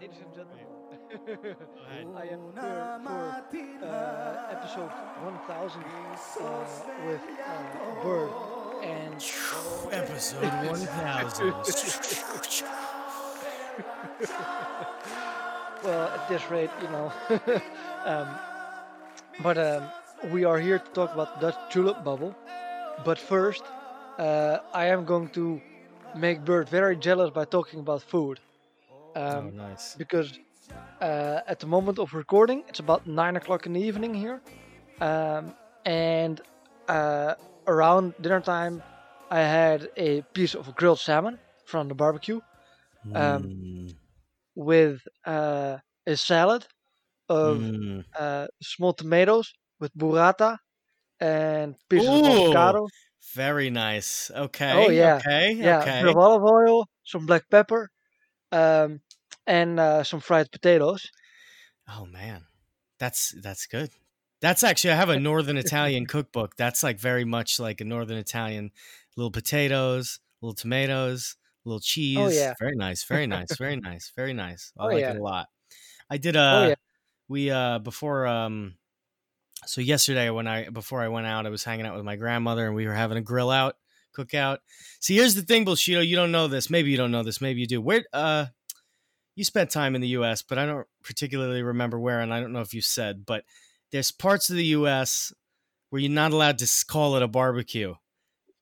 Ladies and gentlemen, I am here for uh, episode 1000 uh, with uh, bird and Episode 1000. well, at this rate, you know. um, but um, we are here to talk about the Dutch tulip bubble. But first, uh, I am going to make Bird very jealous by talking about food. Oh, Um, nice. because uh, at the moment of recording, it's about nine o'clock in the evening here, um, and uh, around dinner time, I had a piece of grilled salmon from the barbecue um, Mm, with uh, a salad of mm. uh, small tomatoes with burrata and pieces Ooh, of avocado. Very nice. Okay. Oh, yeah. Okay. Yeah, a okay. olive oil, some black pepper, um, and uh, some fried potatoes. Oh man, that's that's good. That's actually I have a Northern Italian cookbook. That's like very much like a Northern Italian. Little potatoes, little tomatoes, little cheese. Oh, yeah. Very nice. Very nice. Very nice. Very nice. I Oh, like yeah. it a lot. I did. Uh, Oh, yeah. we uh before um. So yesterday when I before I went out, I was hanging out with my grandmother and we were having a grill out, cookout. See, here's the thing, Bullshito. You don't know this. Maybe you don't know this. Maybe you do. Where uh you spent time in the US, but I don't particularly remember where, and I don't know if you said, but there's parts of the US where you're not allowed to call it a barbecue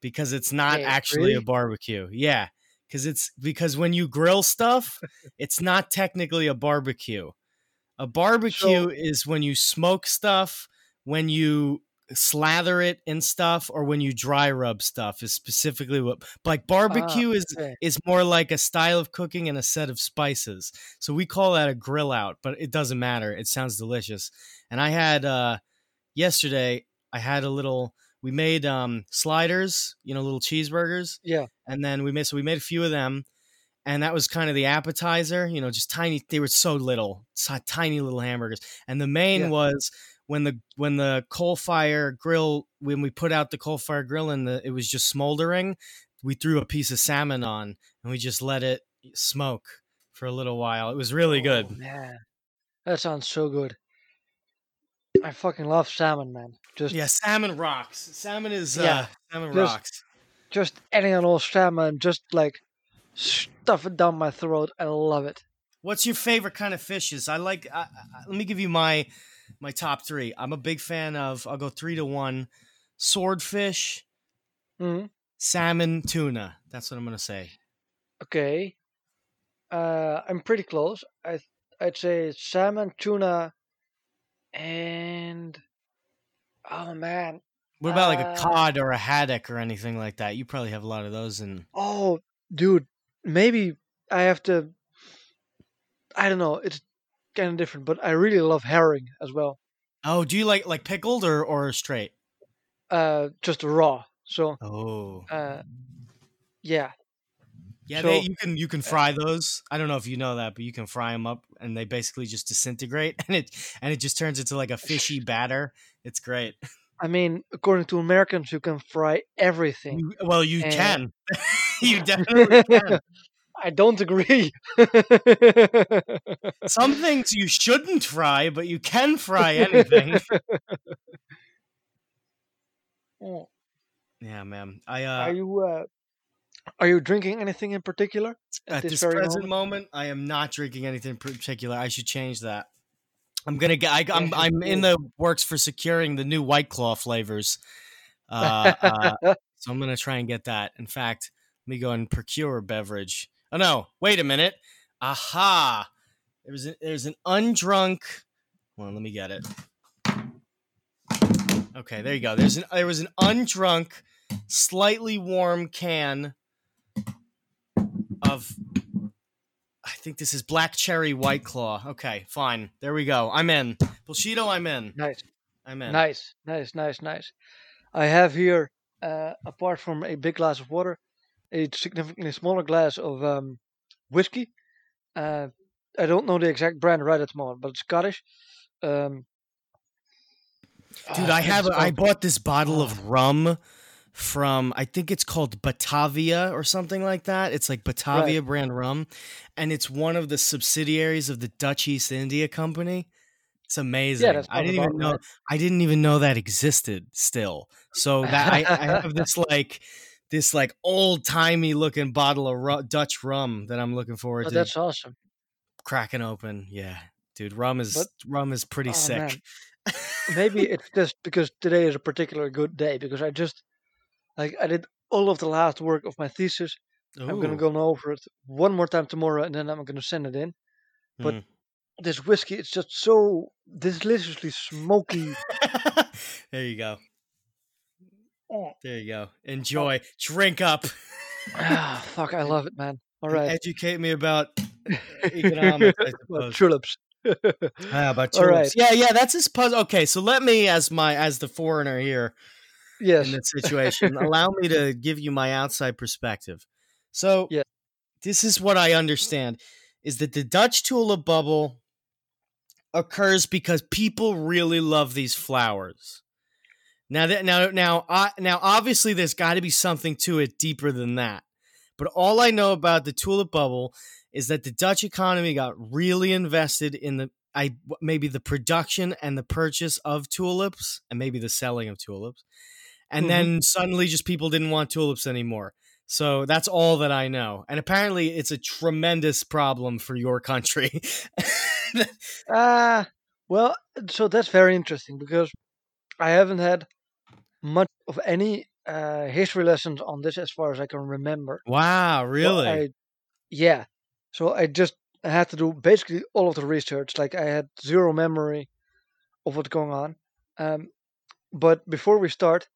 because it's not actually a barbecue. Yeah. Because it's because when you grill stuff, it's not technically a barbecue. A barbecue So- is when you smoke stuff, when you slather it and stuff, or when you dry rub stuff. Is specifically what like barbecue is okay. is more like a style of cooking and a set of spices. So we call that a grill out, but it doesn't matter. It sounds delicious. And I had uh yesterday I had a little we made um sliders, you know, little cheeseburgers. Yeah. And then we made so we made a few of them and that was kind of the appetizer, you know, just tiny they were so little, tiny little hamburgers. And the main Yeah. was when the when the coal fire grill when we put out the coal fire grill and the it was just smoldering, we threw a piece of salmon on and we just let it smoke for a little while. It was really Oh, good. man, that sounds so good. I fucking love salmon, man. Just Yeah, salmon rocks. Salmon is Yeah, uh salmon just- rocks. just any and all salmon, just like stuff it down my throat. I love it. What's your favorite kind of fishes? I like. I, I, let me give you my my top three. I'm a big fan of. I'll go three to one. Swordfish, hmm salmon, tuna. That's what I'm gonna say. Okay, uh, I'm pretty close. I I'd say salmon, tuna, and oh man, What about like a Uh, cod or a haddock or anything like that? You probably have a lot of those. And oh dude, maybe I have to. I don't know. It's kind of different, but I really love herring as well. oh, do you like like pickled or or straight? Uh, just raw. So Oh, uh, yeah, yeah. so- they, you can you can fry those. I don't know if you know that, but you can fry them up, and they basically just disintegrate, and it and it just turns into like a fishy batter. It's great. I mean, according to Americans, you can fry everything. Well, you And- can. you definitely can. I don't agree. Some things you shouldn't fry, but you can fry anything. Oh, yeah, man. I are uh, you uh, are you drinking anything in particular at this this very present moment? moment, I am not drinking anything in particular. I should change that. I'm gonna get. I, I'm I'm in the works for securing the new White Claw flavors. Uh, uh, so I'm gonna try and get that. In fact, let me go and procure a beverage. Oh no! Wait a minute. Aha! There's a, there's an undrunk. Well, let me get it. Okay, there you go. There's an there was an undrunk, slightly warm can of. I think this is black cherry white claw. Okay, fine. There we go. I'm in. Bullshito, I'm in. nice, I'm in. nice, nice, nice, nice. I have here, uh, apart from a big glass of water, a significantly smaller glass of um, whiskey. Uh, I don't know the exact brand right at the moment, but it's Scottish. Um, Dude, oh, I have. A, I bought this bottle of rum from I think it's called Batavia or something like that. It's like Batavia brand rum, and it's one of the subsidiaries of the Dutch East India Company. It's amazing. that I didn't even know. right. I didn't even know that existed still. So that I, I have this like this like old timey looking bottle of Dutch rum that I'm looking forward Oh, to that's awesome. cracking open. Yeah, dude, rum is But- rum is pretty Oh, sick. Maybe it's just because today is a particular good day because I just like I did all of the last work of my thesis. I'm gonna go over it one more time tomorrow and then I'm gonna send it in. but- Mm. This whiskey, it's just so deliciously smoky. there you go. Oh. There you go. Enjoy. Drink up. ah, fuck, I love it, man. All right. Educate me about economics, I suppose. tulips. Ah, about All right. tulips. Yeah, yeah, that's his puzzle. Okay, so let me, as my as the foreigner here yes. in this situation, allow me to give you my outside perspective. So, Yeah. this is what I understand: is that the Dutch tulip bubble occurs because people really love these flowers. Now that now now I now obviously there's got to be something to it deeper than that. But all I know about the tulip bubble is that the Dutch economy got really invested in the I maybe the production and the purchase of tulips and maybe the selling of tulips. And Mhm. then suddenly just people didn't want tulips anymore. So that's all that I know. And apparently it's a tremendous problem for your country. Ah, well, so that's very interesting because I haven't had much of any uh, history lessons on this as far as I can remember. wow, really? I, yeah. So I just had to do basically all of the research. Like I had zero memory of what's going on. Um, but before we start,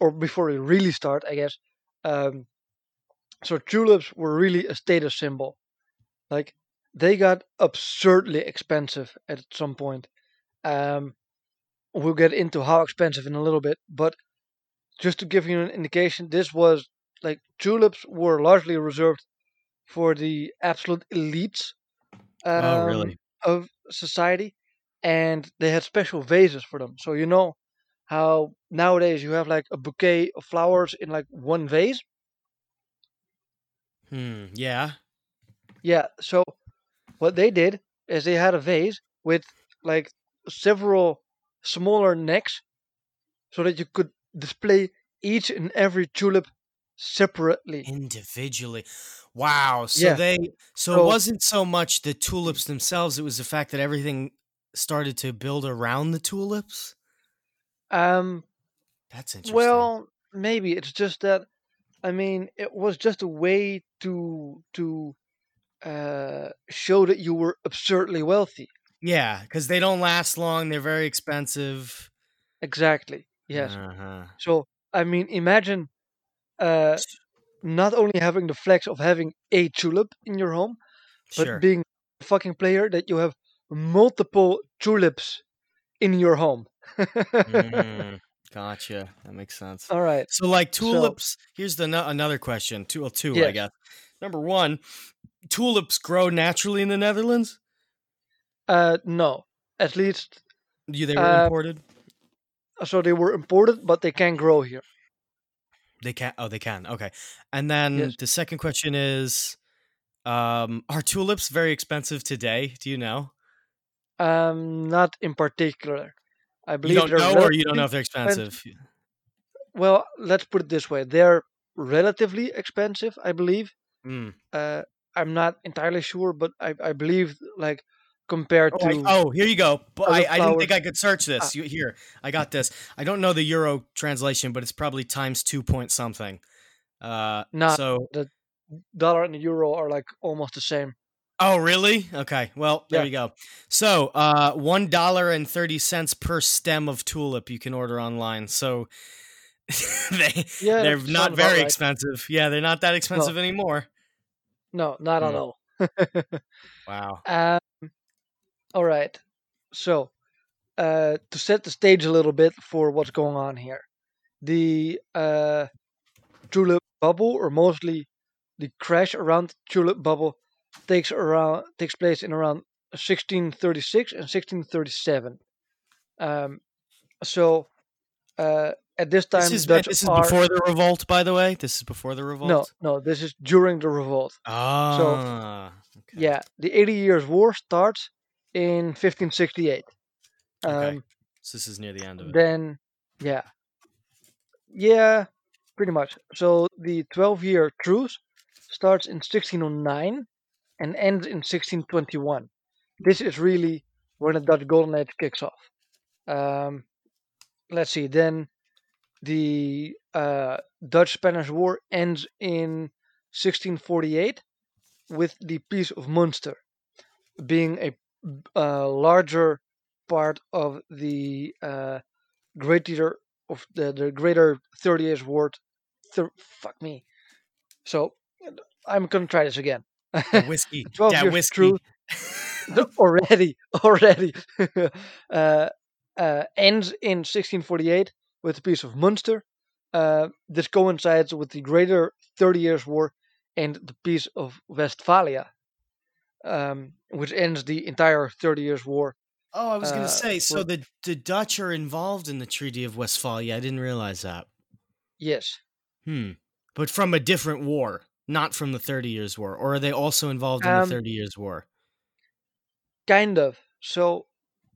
or before we really start, I guess. Um, so tulips were really a status symbol. Like they got absurdly expensive at some point. Um, we'll get into how expensive in a little bit, but just to give you an indication, this was like tulips were largely reserved for the absolute elites um, oh, really? of society, and they had special vases for them. So you know how nowadays you have like a bouquet of flowers in like one vase. Hmm. Yeah. Yeah. So what they did is they had a vase with like several smaller necks, so that you could display each and every tulip separately. Individually. Wow. So Yeah. they so, So- it wasn't so much the tulips themselves, it was the fact that everything started to build around the tulips. Um. That's interesting. Well, maybe it's just that. I mean, it was just a way to to uh, show that you were absurdly wealthy. Yeah, because they don't last long. They're very expensive. Exactly. Yes. Uh-huh. So I mean, imagine uh, not only having the flex of having a tulip in your home, but Sure. being a fucking player that you have multiple tulips in your home. Mm, gotcha. That makes sense. All right. So, like So- tulips. here's the no- another question. Two, well, two, I guess. Number one, tulips grow naturally in the Netherlands. Uh, no, at least You they were Uh, imported. so they were imported, but they can grow here. They can. Oh, they can. Okay. And then Yes. the second question is, um, are tulips very expensive today? Do you know? Um, not in particular. I believe You don't know, or you don't know if they're expensive. Well, let's put it this way: they're relatively expensive. I believe. Mm. Uh, I'm not entirely sure, but I, I believe like compared Oh, to oh, here you go. But I, I didn't think I could search this. Ah. You, here, I got this. I don't know the euro translation, but it's probably times two point something. Uh, Nah. so the dollar and the euro are like almost the same. Oh, really? Okay. Well, there Yeah. you go. So, uh, one dollar and thirty cents per stem of tulip you can order online. So, they Yeah, they're not very right. expensive. Yeah, they're not that expensive anymore. No, not at all. Wow. Um, all right. So, uh, to set the stage a little bit for what's going on here, the uh, tulip bubble, or mostly the crash around the tulip bubble, takes around takes place in around 1636 and 1637. Um, so, Uh, at this time, This is, Dutch this is are before the revolt, by the way. This is before the revolt. no, no. This is during the revolt. Ah. okay. Yeah, the Eighty Years' War starts in 1568. Um, So this is near the end of it. Then, yeah, yeah, pretty much. So the 12-year truce starts in 1609 and ends in 1621. This is really when the Dutch Golden Age kicks off. Um, let's see. Then the uh, Dutch-Spanish War ends in 1648 with the Peace of Munster, being a uh, larger part of the uh, greater of the, the greater Thirty Years' War. Thir- fuck me. So I'm gonna try this again. That whiskey. 12 that years whiskey. truce already, already. uh, uh, ends in 1648 with the Peace of Munster. Uh, this coincides with the Greater Thirty Years' War and the Peace of Westphalia, um, which ends the entire Thirty Years' War. Oh, I was going uh, to say. So for- the the Dutch are involved in the Treaty of Westphalia. I didn't realize that. Yes. Hmm. But from a different war, not from the Thirty Years' War, or are they also involved in Um, the Thirty Years' War? Kind of. So,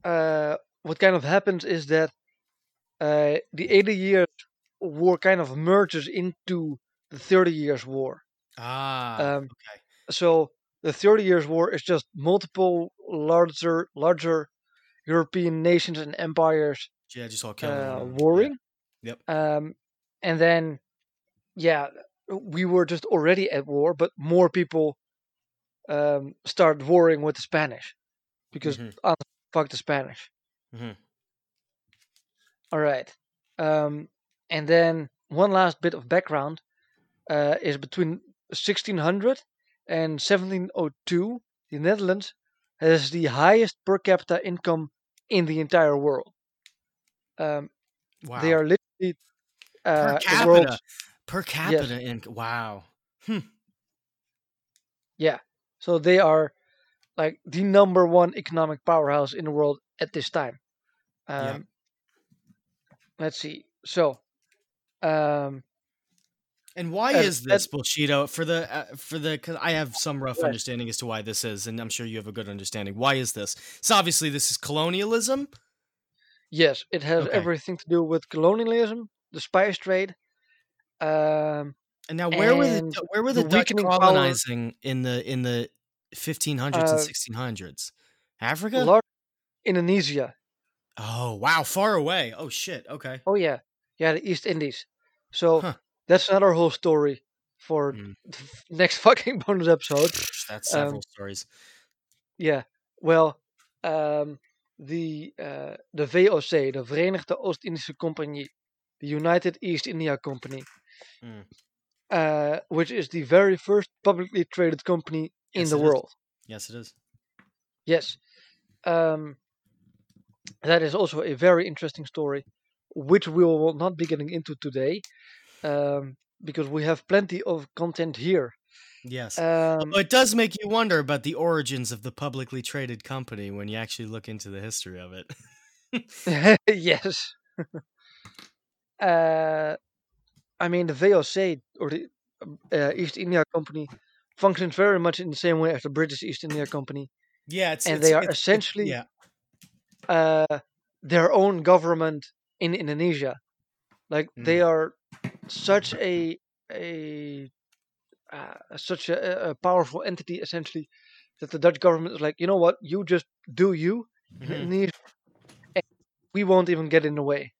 uh, what kind of happens is that uh, the 80 Years' War kind of merges into the 30 Years' War. Ah. Um, okay. so the Thirty Years' War is just multiple larger, larger European nations and empires Yeah, just all uh, warring. Yep. Um, and then, yeah, we were just already at war, but more people um, started warring with the Spanish because Mhm. uh, fuck the Spanish. Mm-hmm. All right. Um, and then one last bit of background uh, is between 1600 and 1702, the Netherlands has the highest per capita income in the entire world. Um, Wow. They are literally uh, per capita. world's Per capita. In, wow. yeah. So they are like the number one economic powerhouse in the world at this time. Um, Yeah. Let's see. So, um, And why is this Bullshito for the uh, for the? Because I have some rough Right. understanding as to why this is, and I'm sure you have a good understanding. Why is this? So obviously this is colonialism. yes, it has Okay. everything to do with colonialism, the spice trade. Um, And now, where were the where were the, the Dutch weakening power- colonizing in the in the 1500s and Uh, 1600s? Africa. large Indonesia. oh wow, far away. Oh shit. Okay. Oh yeah, yeah, the East Indies. So Huh. That's another whole story for Mm. the next fucking bonus episode. That's several Um, stories. Yeah. Well, um, the uh, the VOC, the Verenigde Oost-Indische Compagnie, the United East India Company, Mm. uh, which is the very first publicly traded company in Yes, the it is. world. Yes, it is. Yes. Um, that is also a very interesting story, which we will not be getting into today, um, because we have plenty of content here. Yes. Um, it does make you wonder about the origins of the publicly traded company when you actually look into the history of it. yes. uh, I mean, the VOC or the uh, East India Company functions very much in the same way as the British East India Company, yeah, it's and it's- they are it's- essentially yeah. uh, their own government in Indonesia. Like they are such a a uh, such a, a powerful entity, essentially, that the Dutch government is like, you know what, you just do you, Mhm. And we won't even get in the way.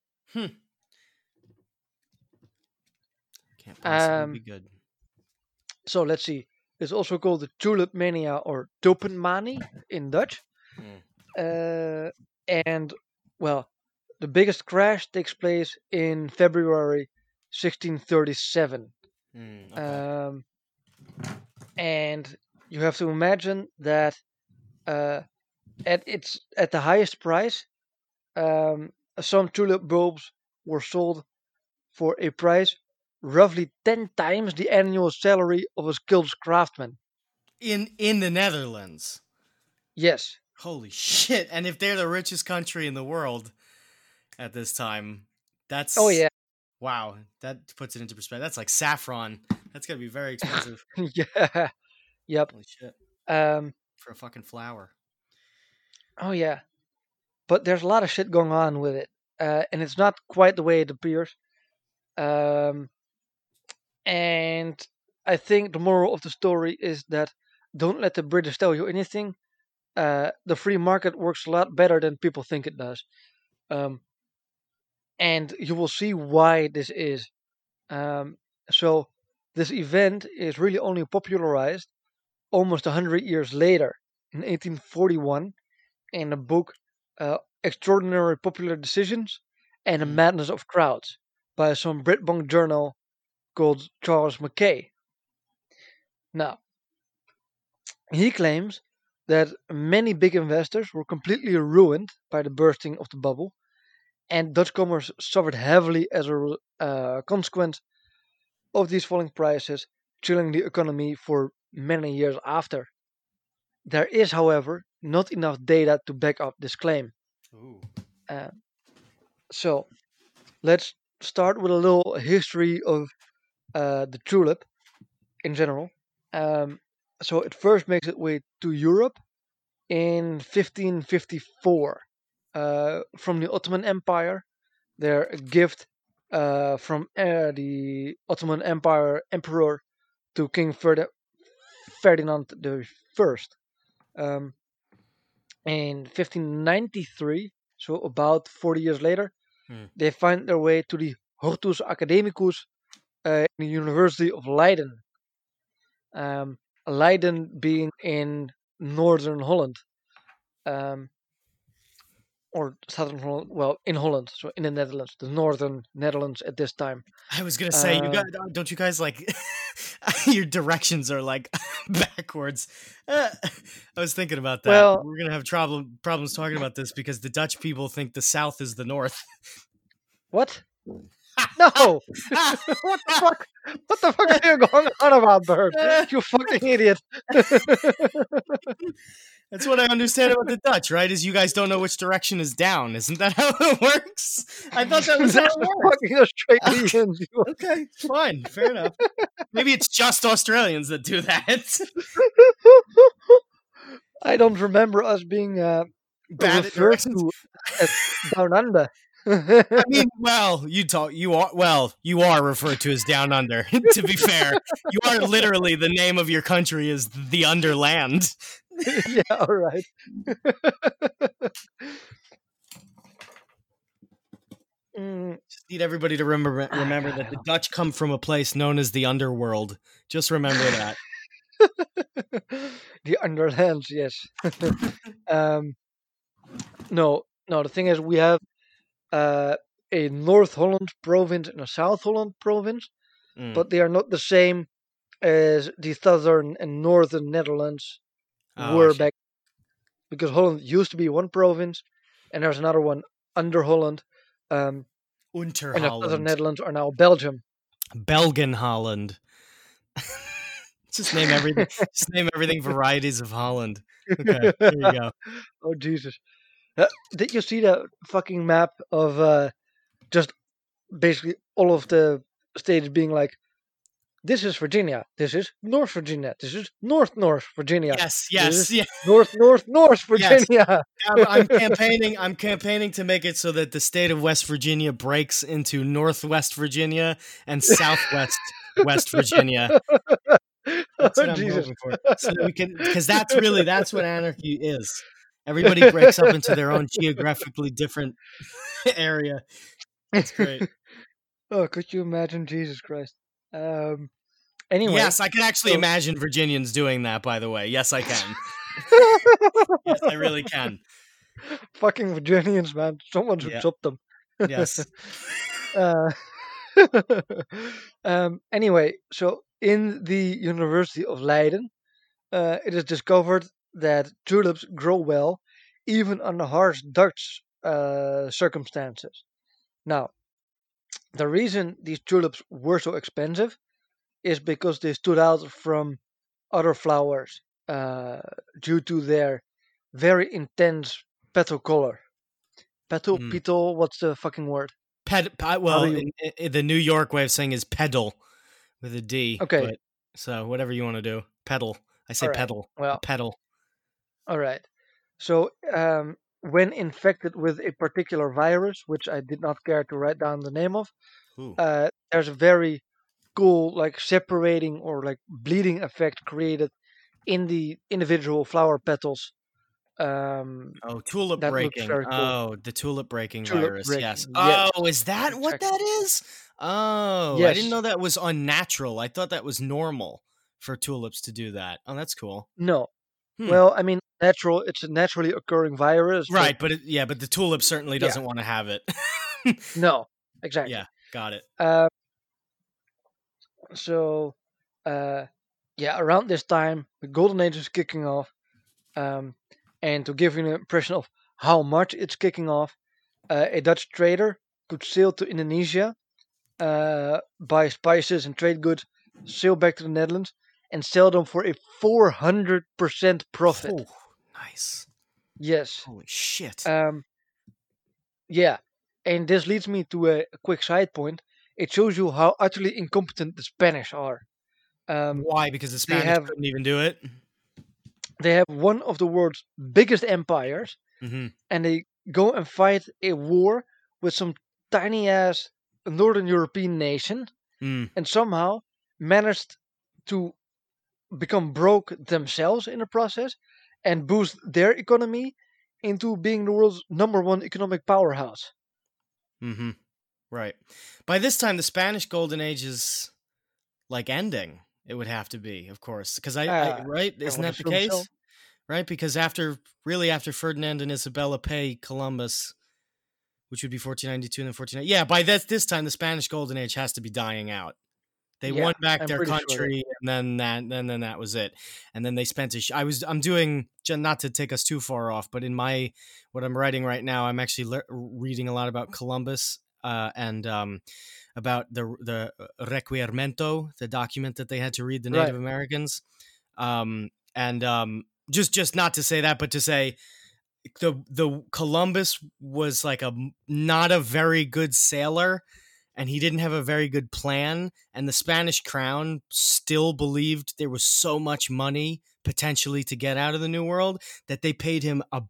Can't possibly Um, be good. So let's see. It's also called the tulip mania or tulpenmanie in Dutch. Mm. Uh, and well, the biggest crash takes place in February 1637. Mm, okay. Um, and you have to imagine that uh, at its at the highest price, um, some tulip bulbs were sold for a price roughly ten times the annual salary of a skilled craftsman. in in the Netherlands. Yes, Holy shit! And if they're the richest country in the world at this time, That's Oh yeah, Wow, that puts it into perspective. That's like saffron. That's gonna be very expensive. yeah, yep. Holy shit. Um, For a fucking flower. oh yeah, but there's a lot of shit going on with it, uh, and it's not quite the way it appears. Um, and I think the moral of the story is that don't let the British tell you anything. Uh, the free market works a lot better than people think it does. Um, and you will see why this is. Um, so, this event is really only popularized almost 100 years later, in 1841, in a book, uh, Extraordinary Popular Delusions and the Mm. Madness of Crowds, by some Britbong journal called Charles Mackay. Now, he claims that many big investors were completely ruined by the bursting of the bubble, and Dutch commerce suffered heavily as a uh, consequence of these falling prices, chilling the economy for many years after. There is, however, not enough data to back up this claim. Ooh. So, let's start with a little history of uh, the tulip in general. Um, so, it first makes its way to Europe in 1554 uh, from the Ottoman Empire. They're a gift uh, from uh, the Ottoman Empire emperor to King Ferd- Ferdinand the First. Um, in 1593, so about 40 years later, Hmm. they find their way to the Hortus Academicus uh, in the University of Leiden. Um, Leiden being in northern Holland, um, or southern Holland, well, in Holland, so in the Netherlands, the northern Netherlands at this time. I was gonna say, you guys, don't you guys like your directions are like backwards. Uh, I was thinking about that. Well- We're gonna have trouble problems talking about this because the Dutch people think the South is the North. What? No! what the fuck? What the fuck are you going on about, Bert? You fucking idiot! That's what I understand about the Dutch, right? Is you guys don't know which direction is down. Isn't that how it works? I thought that was how it worked. fucking Australians. you- Okay, fine, fair enough. Maybe it's just Australians that do that. I don't remember us being uh, Bad at referred to as down under. I mean, well, you talk, you are, well, you are referred to as down under. to be fair, you are literally the name of your country is the underland. yeah, all right. Mm, Just need everybody to remember remember that the Dutch come from a place known as the underworld. Just remember that. the underlands, yes. um, no, no. The thing is, we have uh, a North Holland province and a South Holland province, Mm. but they are not the same as the southern and northern Netherlands Oh, were back. Because Holland used to be one province, and there's another one under Holland, um, and the southern Netherlands are now Belgium. Belgian Holland. just name everything. just name everything varieties of Holland. Okay, here you go. Oh Jesus! Uh, did you see the fucking map of uh, just basically all of the states being like, "This is Virginia. This is North Virginia. This is North North Virginia. Yes, yes, yeah. North North North Yes. Virginia." I'm, I'm campaigning. I'm campaigning to make it so that the state of West Virginia breaks into Northwest Virginia and Southwest West Virginia. That's what oh, I'm Jesus! hoping for. So we can, because that's really that's what anarchy is. Everybody breaks up into their own geographically different area. That's great. Oh, could you imagine? Jesus Christ. Um. Anyway. Yes, I can actually so- imagine Virginians doing that. By the way, yes, I can. Yes, I really can. Fucking Virginians, man. Someone should Yeah. stop them. Yes. Uh, um, anyway, so in the University of Leiden, uh, it is discovered that tulips grow well even under harsh Dutch uh, circumstances. Now, the reason these tulips were so expensive is because they stood out from other flowers uh, due to their very intense petal color. Petal, Hmm. petal, what's the fucking word? Ped, well, in, in- the New York way of saying is pedal with a D. Okay. but- so whatever you want to do, pedal. I say Alright, pedal. well- pedal. All right. So, um, when infected with a particular virus, which I did not care to write down the name of, uh, there's a very cool, like separating or like bleeding effect created in the individual flower petals. Um, oh, tulip breaking. cool. Oh, the tulip breaking Tulip virus. Yes. breaking, yes, Oh, is that what that is? Oh, I didn't know that was unnatural. I thought that was normal for tulips to do that. Oh, that's cool. no. Hmm. Well, I mean, natural. It's a naturally occurring virus. Right, but it, yeah, but the tulip certainly doesn't want to have it. No, exactly. yeah, got it. Uh, so, uh, yeah, around this time, the Golden Age is kicking off. Um, and to give you an impression of how much it's kicking off, uh, a Dutch trader could sail to Indonesia, uh, buy spices and trade goods, sail back to the Netherlands, and sell them for a 400% profit. Oh, nice. Yes. Holy shit. Um, yeah, and this leads me to a, a quick side point. It shows you how utterly incompetent the Spanish are. Um, Why? Because the Spanish have- couldn't even do it. they have one of the world's biggest empires, hmm and they go and fight a war with some tiny ass Northern European nation, Mm. and somehow managed to become broke themselves in the process and boost their economy into being the world's number one economic powerhouse. Mm-hmm. Right. By this time, the Spanish Golden Age is like ending. It would have to be, of course, because I, I Uh, right isn't that the case? so. Right, because after really after Ferdinand and Isabella pay Columbus, which would be 1492 and then 1490. Yeah, by this this time, the Spanish Golden Age has to be dying out. They Yeah, won back I'm their pretty sure country, and then that, then then that was it. And then they spent a. Sh- I was I'm doing not to take us too far off, but in my what I'm writing right now, I'm actually le- reading a lot about Columbus uh, and um, about the the Requerimiento, the document that they had to read the Native Right. Americans, um, and um, just just not to say that, but to say the the Columbus was like a not a very good sailor and he didn't have a very good plan and the Spanish crown still believed there was so much money potentially to get out of the new world that they paid him a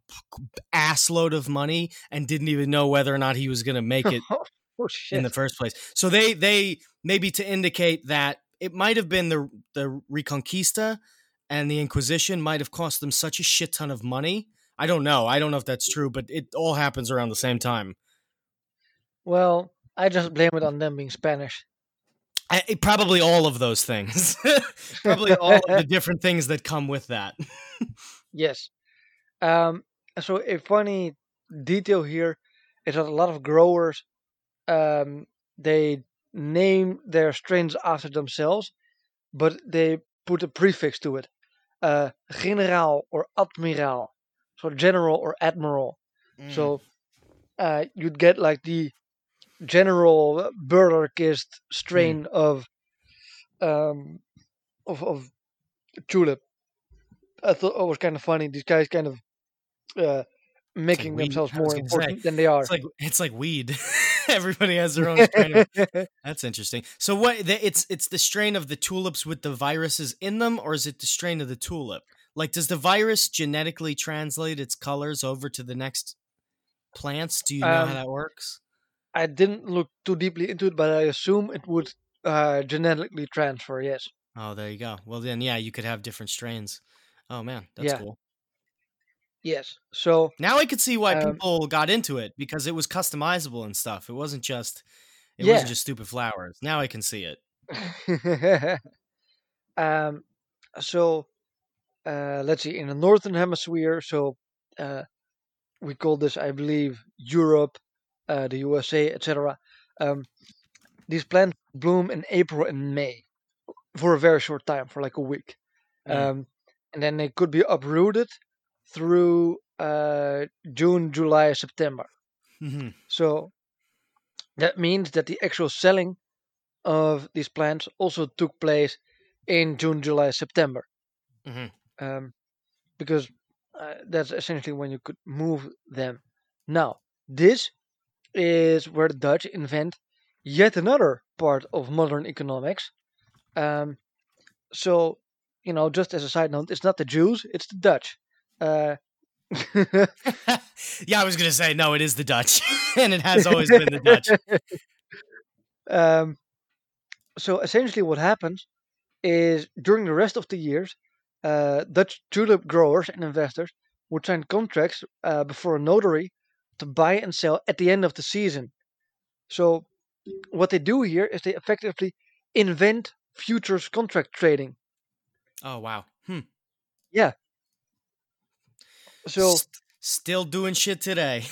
ass load of money and didn't even know whether or not he was going to make it oh in the first place. So they they maybe to indicate that it might have been the the Reconquista and the Inquisition might have cost them such a shit ton of money. I don't know. I don't know if that's true, but it all happens around the same time. well, I just blame it on them being Spanish. I, probably all of those things. probably all of the different things that come with that. Yes. Um, so a funny detail here is that a lot of growers um, they name their strains after themselves, but they put a prefix to it. Uh, generaal or admiral, So general or admiral. Mm. So uh, you'd get like the general Burlerkist strain of um of of tulip. I thought it was kind of funny. These guys kind of uh, making weed, themselves more gonna say. important than they are. it's like it's like weed. Everybody has their own strain. Of, that's interesting. So what? The, it's it's the strain of the tulips with the viruses in them, or is it the strain of the tulip? Like, does the virus genetically translate its colors over to the next plants? Do you know Um, how that works? I didn't look too deeply into it, but I assume it would uh, genetically transfer. Yes. Oh, there you go. Well, then, yeah, you could have different strains. Oh man, that's Yeah. cool. Yes. So Now I could see why Um, people got into it because it was customizable and stuff. It wasn't just it Yeah. wasn't just stupid flowers. Now I can see it. um, so uh, let's see in the northern hemisphere. So uh, we call this, I believe, Europe, uh, the USA, etc. Um, these plants bloom in April and May for a very short time, for like a week, Mm. um, and then they could be uprooted through uh, June, July, September. Mhm. So that means that the actual selling of these plants also took place in June, July, September, Mhm. um, because uh, that's essentially when you could move them. Now, this is where the Dutch invent yet another part of modern economics. Um, so, you know, just as a side note, it's not the Jews, it's the Dutch. Uh, yeah, I was gonna say no. It is the Dutch, and it has always been the Dutch. um, so essentially, what happens is during the rest of the years, uh, Dutch tulip growers and investors would sign contracts uh, before a notary to buy and sell at the end of the season. So, what they do here is they effectively invent futures contract trading. Oh wow! Hmm. Yeah. So S- still doing shit today.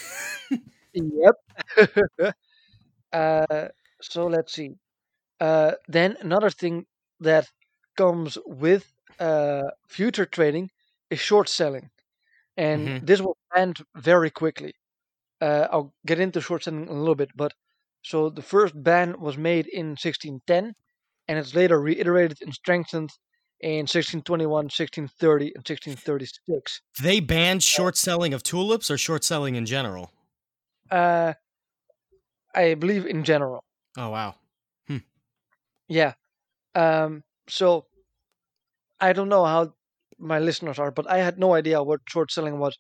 yep. uh, so let's see. Uh, then another thing that comes with uh, future trading is short selling, and Mhm. this will end very quickly. Uh, I'll get into short selling in a little bit, but so the first ban was made in 1610, and it's later reiterated and strengthened in 1621, 1630, and 1636. they banned short selling of tulips or short selling in general. Uh, I believe in general. Oh wow! Hmm. Yeah. Um, so I don't know how my listeners are, but I had no idea what short selling was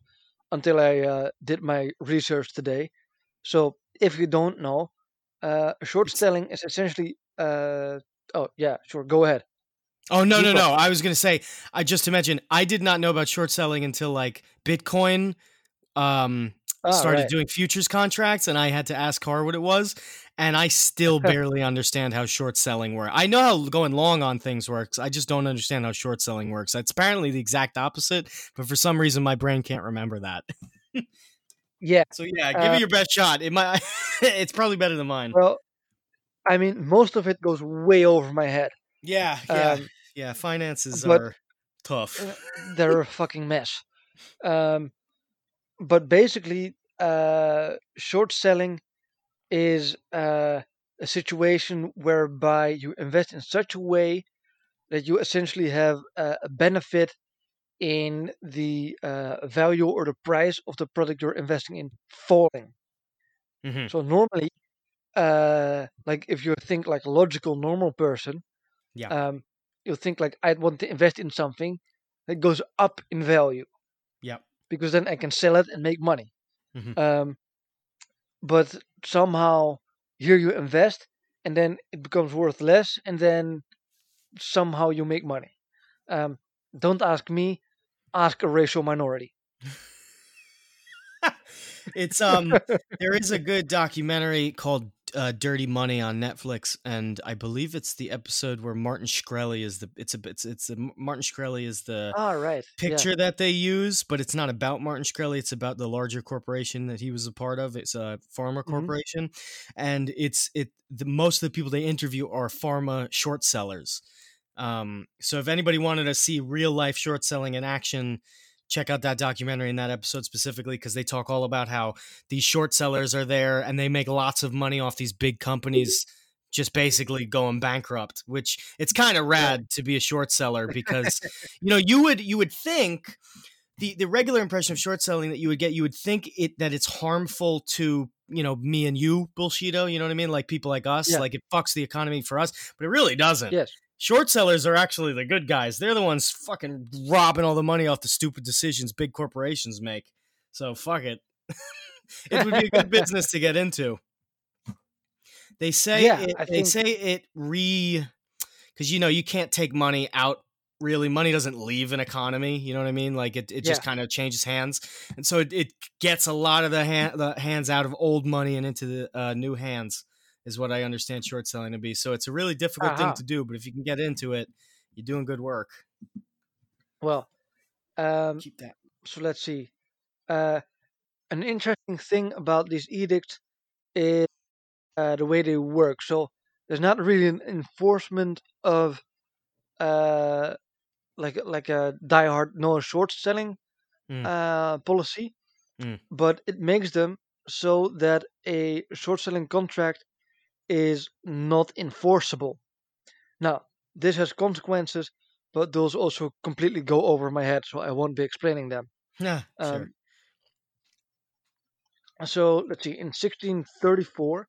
until I uh, did my research today. So if you don't know, uh, short selling is essentially. Uh, oh yeah, sure. Go ahead. Oh no no Keep no! I was gonna say I just to mention I did not know about short selling until like Bitcoin um Ah, started right. doing futures contracts, and I had to ask Car what it was, and I still barely understand how short selling works. I know how going long on things works. I just don't understand how short selling works. It's apparently the exact opposite, but for some reason my brain can't remember that. Yeah. So yeah, give Uh, it your best shot. It might. it's probably better than mine. Well, I mean, most of it goes way over my head. Yeah, yeah, Um, yeah. Finances are tough. uh, they're a fucking mess. Um, but basically, uh, short selling is uh, a situation whereby you invest in such a way that you essentially have a benefit in the uh, value or the price of the product you're investing in falling. hmm So normally, uh, like if you think like a logical normal person, Yeah. um, you'll think like I'd want to invest in something that goes up in value Yep. because then I can sell it and make money. Mhm. Um, but somehow here you invest and then it becomes worth less, and then somehow you make money. Um, don't ask me, ask a racial minority. It's um there is a good documentary called uh, Dirty Money on Netflix, and I believe it's the episode where Martin Shkreli is the it's a it's it's a, Martin Shkreli is the All right. yeah. picture that they use, but it's not about Martin Shkreli. It's about the larger corporation that he was a part of. It's a pharma Mhm. corporation, and it's it. The most of the people they interview are pharma short sellers. Um, so if anybody wanted to see real life short selling in action, check out that documentary in that episode specifically because they talk all about how these short sellers are there and they make lots of money off these big companies just basically going bankrupt which it's kind of rad to be a short seller because you know you would you would think the the regular impression of short selling that you would get you would think it that it's harmful to you know me and you bullshito you know what i mean like people like us Yeah. like it fucks the economy for us but it really doesn't Yes. Short sellers are actually the good guys. They're the ones fucking robbing all the money off the stupid decisions big corporations make. So fuck it. It would be a good business to get into. They say Yeah, it, I they say it re because you know you can't take money out really. Money doesn't leave an economy you know what i mean? Like it, it just Yeah. kind of changes hands. And so it, it gets a lot of the, hand, the hands out of old money and into the uh, new hands is what i understand short selling to be so it's a really difficult thing to do but if you can get into it you're doing good work Well, um, keep that so let's see. Uh, an interesting thing about these edicts is uh, the way they work. So there's not really an enforcement of uh, like like a diehard no short selling Mm. uh, policy, Mm. but it makes them so that a short selling contract is not enforceable. Now, this has consequences, but those also completely go over my head, so I won't be explaining them. yeah sure. Um, So let's see. In 1634,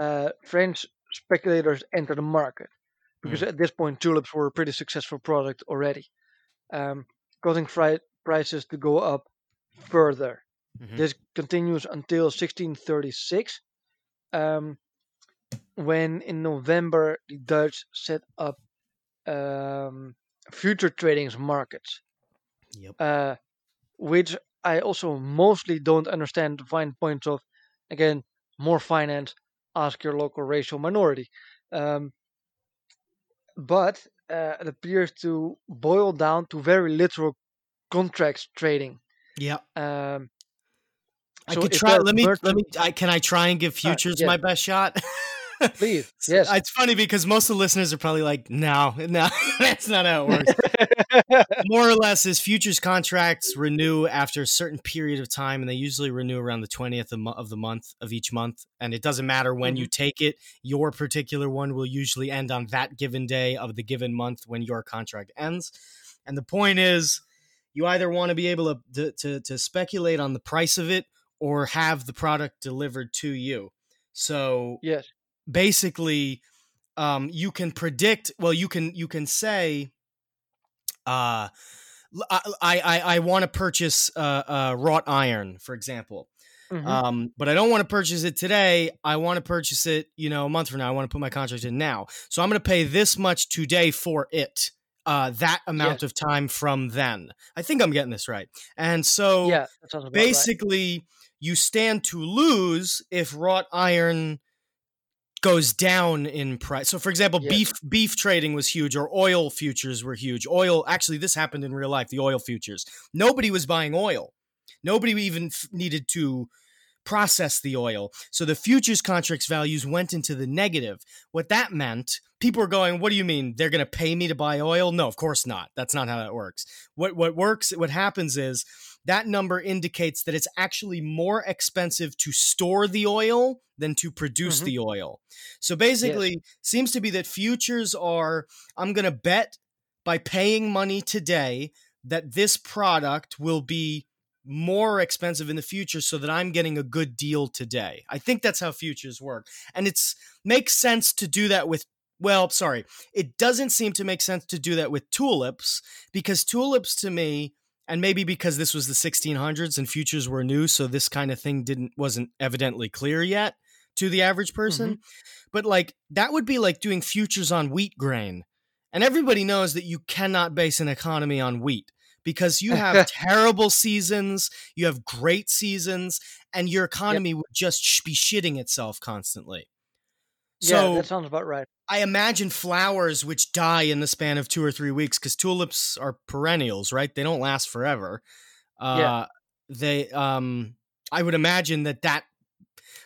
uh, French speculators enter the market because at this point tulips were a pretty successful product already, um, causing fri- prices to go up further. Mhm. This continues until 1636, um, when in November the Dutch set up um, future trading markets, Yep. uh, which I also mostly don't understand the fine points of. Again, more finance. Ask your local racial minority. Um, but uh, it appears to boil down to very literal contracts trading. Yeah. Um, I could try. Let me. Let me. I, can I try and give futures yeah. my best shot? please, yes. It's funny because most of the listeners are probably like, no, no, that's not how it works. More or less, is futures contracts renew after a certain period of time, and they usually renew around the 20th of, the month of each month. And it doesn't matter when you mm-hmm. take it, your particular one will usually end on that given day of the given month when your contract ends. And the point is, you either want to be able to, to, to, to speculate on the price of it or have the product delivered to you. So yes. Basically um, you can predict well you can you can say uh i i, I want to purchase uh, uh wrought iron for example Mhm. um but i don't want to purchase it today i want to purchase it you know a month from now i want to put my contract in now so i'm going to pay this much today for it uh that amount Yes. of time from then i think i'm getting this right and so yeah, about right. basically you stand to lose if wrought iron goes down in price. So for example, beef beef trading was huge or oil futures were huge. Oil actually this happened in real life, the oil futures. Nobody was buying oil. Nobody even f- needed to process the oil. So the futures contracts values went into the negative. What that meant, people were going, "What do you mean? They're going to pay me to buy oil?" No, of course not. That's not how that works. What what works what happens is that number indicates that it's actually more expensive to store the oil than to produce Mhm. the oil. So basically, seems to be that futures are I'm going to bet by paying money today that this product will be more expensive in the future so that I'm getting a good deal today. I think that's how futures work. And it's makes sense to do that with well, sorry. It doesn't seem to make sense to do that with tulips because tulips to me and maybe because this was the 1600s and futures were new so this kind of thing didn't wasn't evidently clear yet to the average person. Mm-hmm. But like that would be like doing futures on wheat grain. And everybody knows that you cannot base an economy on wheat because you have terrible seasons you have great seasons and your economy would just sh- be shitting itself constantly so yeah, that sounds about right. I imagine flowers which die in the span of two or three weeks because tulips are perennials, right? They don't last forever. Uh, Yeah. They, um, I would imagine that that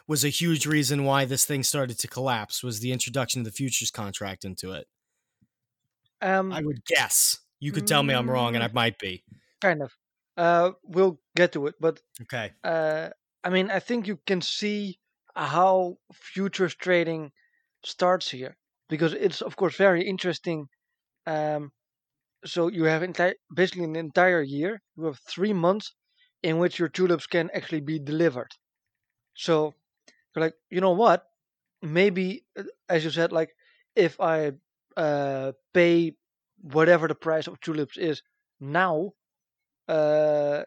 was a huge reason why this thing started to collapse was the introduction of the futures contract into it. Um, I would guess. You could tell me I'm wrong, and I might be. kind of. Uh, we'll get to it, but Okay. uh, I mean, I think you can see how futures trading starts here because it's of course very interesting. Um, so you have enti- basically an entire year. You have three months in which your tulips can actually be delivered. So like, you know what? Maybe, uh, as you said, like if I uh, pay whatever the price of tulips is now, uh,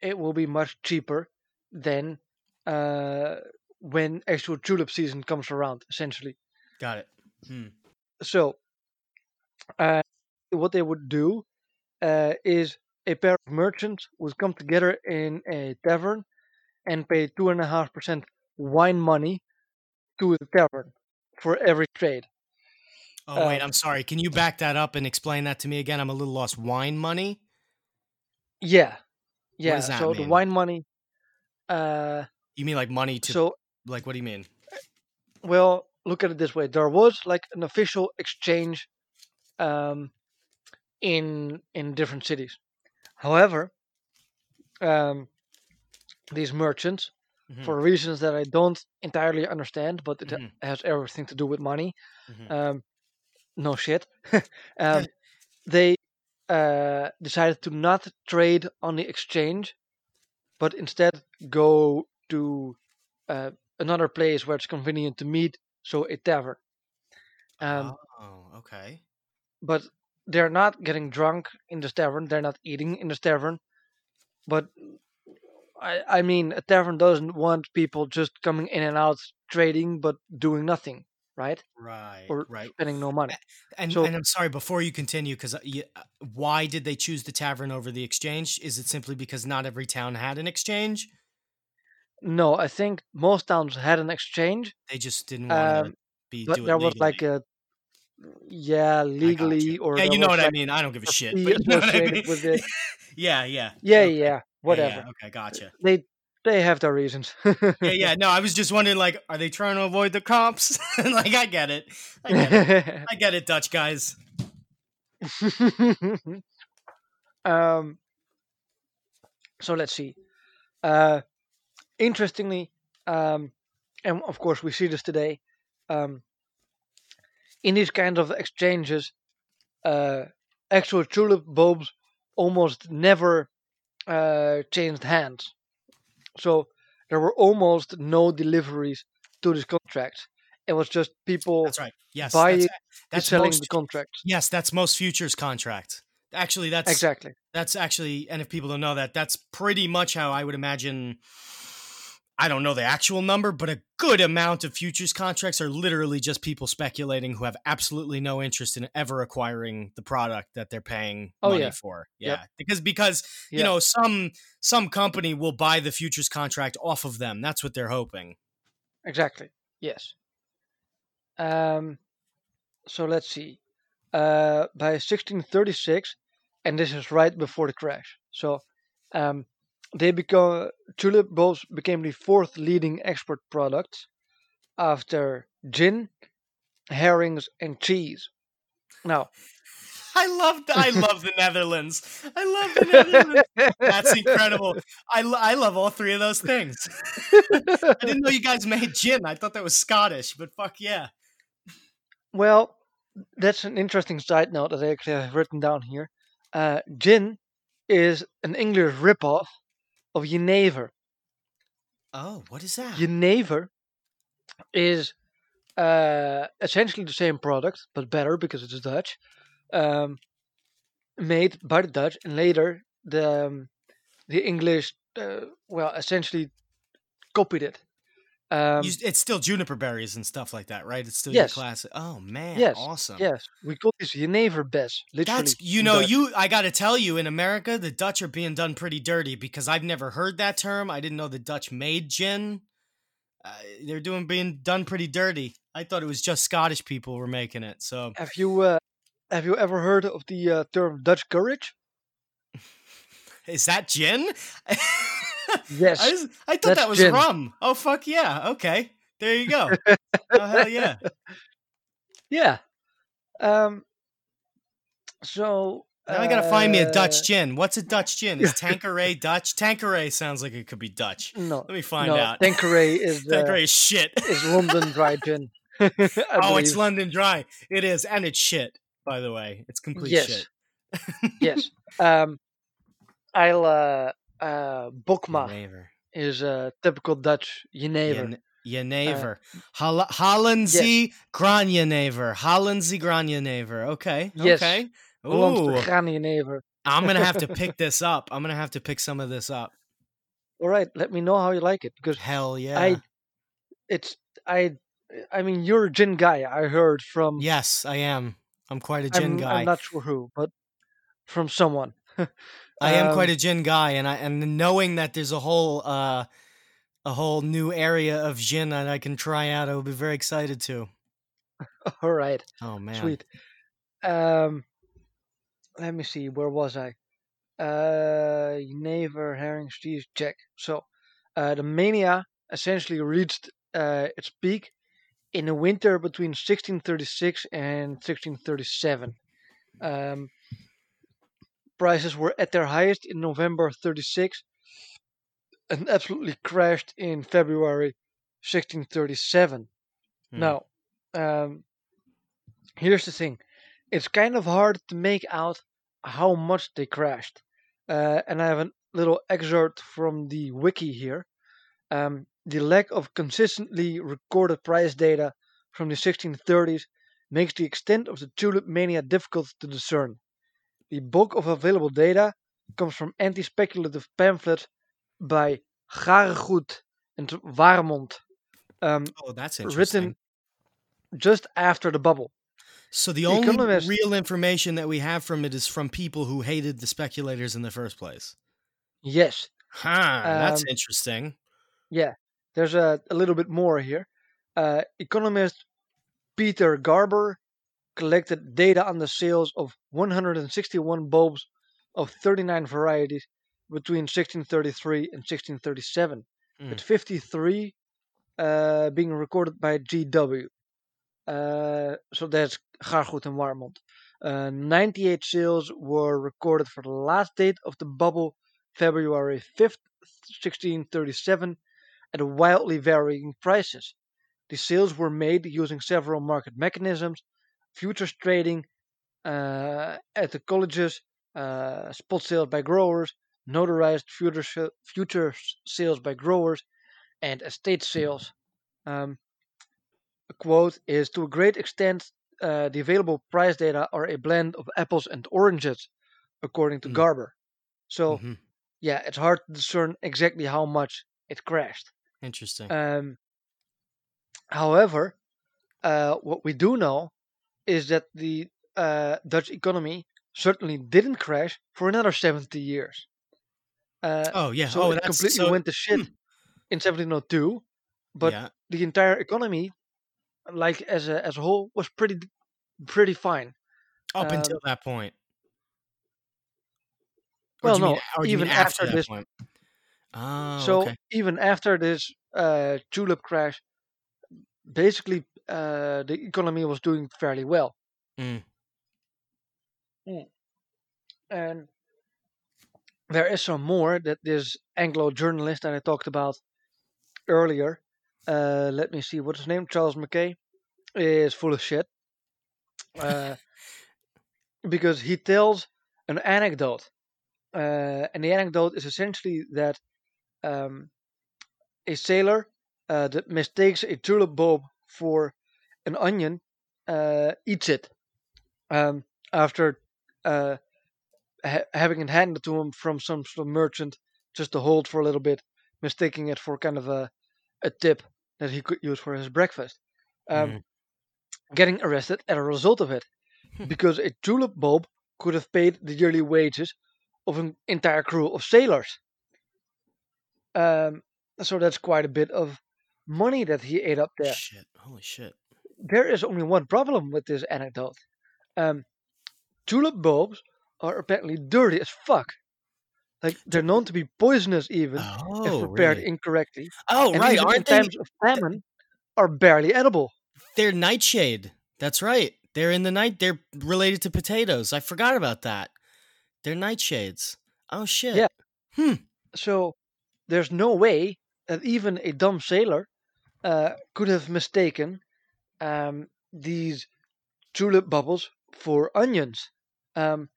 it will be much cheaper than uh, when actual tulip season comes around. Essentially, Got it. Hmm. so uh, what they would do uh, is a pair of merchants would come together in a tavern and pay two and a half percent wine money to the tavern for every trade. Oh, wait. Um, I'm sorry. Can you back that up and explain that to me again? I'm a little lost. Wine money? Yeah, yeah. so the wine money. Uh, You mean like money to, so like, what do you mean? well, look at it this way: there was like an official exchange um, in in different cities. However, um, these merchants, Mhm, for reasons that I don't entirely understand, but it mhm, has everything to do with money. mhm. Um, no shit. um, they uh, decided to not trade on the exchange, but instead go to uh, another place where it's convenient to meet, so a tavern. Um, oh, okay. but they're not getting drunk in this tavern. They're not eating in this tavern. But I, I mean, a tavern doesn't want people just coming in and out trading, but doing nothing, right? Right. Or right. spending no money. And So- and I'm sorry before you continue because why did they choose the tavern over the exchange? Is it simply because not every town had an exchange? No, I think most towns had an exchange, They just didn't want to um, be but it there was like a yeah legally or yeah, you know what I mean. I don't give a shit, but you know what I mean. with it. yeah, yeah, Yeah, okay. yeah, Yeah, whatever. yeah, okay, gotcha. They they have their reasons. Yeah, yeah. No, I was just wondering, like, are they trying to avoid the cops? like, I get it. I get it. I get it, Dutch guys. um, so let's see. Uh, interestingly, um, and of course we see this today. Um, in these kinds of exchanges, uh, actual tulip bulbs almost never uh, changed hands. So there were almost no deliveries to this contract. It was just people That's right. Yes, buying that's, and that's selling most. the contracts. Yes, that's most futures contract. Actually, that's Exactly. that's actually, and if people don't know that, that's pretty much how I would imagine. I don't know the actual number, but a good amount of futures contracts are literally just people speculating who have absolutely no interest in ever acquiring the product that they're paying Oh, money yeah. for. Yep. Yeah, because because you know some some company will buy the futures contract off of them. That's what they're hoping. Exactly. Yes. Um, so let's see. Uh, by 1636, and this is right before the crash. So, um, they become tulip bulbs became the fourth leading export product after gin, herrings, and cheese. Now, I love the, I love the Netherlands. I love the Netherlands. That's incredible. I, I love all three of those things. I didn't know you guys made gin. I thought that was Scottish, but fuck yeah. well, that's an interesting side note that I actually have written down here. Uh, gin is an English ripoff of Genever. Oh, what is that? Genever is uh, essentially the same product, but better because it's Dutch. Um, made by the Dutch, and later the um, the English, uh, well, essentially copied it. Um, You- it's still juniper berries and stuff like that, right? It's still Yes. your classic. Oh man, Yes, awesome. yes, we call this Genever bes, literally. That's you know Dutch. you. I got to tell you, in America, the Dutch are being done pretty dirty because I've never heard that term. I didn't know the Dutch made gin. Uh, they're doing being done pretty dirty. I thought it was just Scottish people were making it. So Have you uh, have you ever heard of the uh, term Dutch courage? is that gin? Yes, I, was- I thought that was gin. rum. Oh fuck yeah! Okay, there you go. oh hell yeah! yeah. Um. So Now I gotta find me a uh, Dutch gin. What's a Dutch gin? Is Tanqueray Dutch? Tanqueray sounds like it could be Dutch. No, Let me find no, out. Tanqueray is uh, Tanqueray is shit. is London dry gin. Oh, it's. London Dry. It is, and it's shit. By the way, it's complete yes, shit. yes. Um, I'll uh, uh, Bokma Jenever. is a typical Dutch Jenever. Jen- Jenever. Hol- Hollandse Graanjenever. Hollandse Graanjenever. Okay. Yes. Okay. Ooh, to. I'm gonna have to pick this up. I'm gonna have to pick some of this up. All right, let me know how you like it because Hell yeah. I, it's I, I mean you're a gin guy. I heard from. yes, I am. I'm quite a gin I'm, guy. I'm not sure who, but from someone. I am quite Um, a gin guy, and I and knowing that there's a whole uh a whole new area of gin that I can try out, I will be very excited to. All right. Oh man, Sweet. Um, let me see. Where was I? Uh, Never herring cheese check. So, uh, the mania essentially reached uh, its peak in the winter between 1636 and 1637. Um, prices were at their highest in November 36 and absolutely crashed in February 1637. Hmm. Now, um, here's the thing it's kind of hard to make out how much they crashed. Uh, and I have a little excerpt from the wiki here. Um, the lack of consistently recorded price data from the 1630s makes the extent of the tulip mania difficult to discern. The bulk of available data comes from anti-speculative pamphlets by Gaergoedt and Waermondt, um, Oh, that's interesting. written just after the bubble. So the The only Economist- real information that we have from it is from people who hated the speculators in the first place. Yes, Huh, that's Um, interesting. yeah. There's a, a little bit more here. Uh, economist Peter Garber collected data on the sales of 161 bulbs of 39 varieties between 1633 and 1637, Mm. with 53 uh, being recorded by GW. Uh, so that's Gaergoedt and Waermondt. Uh, 98 sales were recorded for the last date of the bubble, February 5th, 1637, at wildly varying prices. The sales were made using several market mechanisms, futures trading uh, at the colleges, uh, spot sales by growers, notarized futures, futures sales by growers, and estate sales. Um, a quote is To a great extent, uh, the available price data are a blend of apples and oranges, according to Mm. Garber. So, Mhm. yeah, it's hard to discern exactly how much it crashed. Interesting. Um, however, uh, what we do know is that the uh, Dutch economy certainly didn't crash for another 70 years. Uh, oh yeah. so oh, it completely so, went to shit hmm. in 1702, but yeah. the entire economy, like as a as a whole, was pretty pretty fine. Up um, until that point. Or Well, mean, no, you even mean after that this- point? Oh, so okay. even after this uh, tulip crash, basically uh, the economy was doing fairly well. Mm. Mm. And there is some more that this Anglo journalist that I talked about earlier, uh, let me see what his name, Charles Mackay, is full of shit. Uh, because he tells an anecdote. Uh, and the anecdote is essentially that um, a sailor uh, that mistakes a tulip bulb for an onion uh, eats it um, after uh, ha- having it handed to him from some sort of merchant just to hold for a little bit, mistaking it for kind of a, a tip that he could use for his breakfast. Um, Mhm. Getting arrested as a result of it because a tulip bulb could have paid the yearly wages of an entire crew of sailors. Um, so that's quite a bit of money that he ate up there. Shit. Holy shit. There is only one problem with this anecdote. Um, tulip bulbs are apparently dirty as fuck. Like they're known to be poisonous even if Oh, prepared really? incorrectly. Oh, and right. Aren't they? times of famine, are barely edible. They're nightshade. That's right. They're in the night. They're related to potatoes. I forgot about that. They're nightshades. Oh shit. Yeah. Hmm. So there's no way that even a dumb sailor uh, could have mistaken um, these tulip bubbles for onions. Um,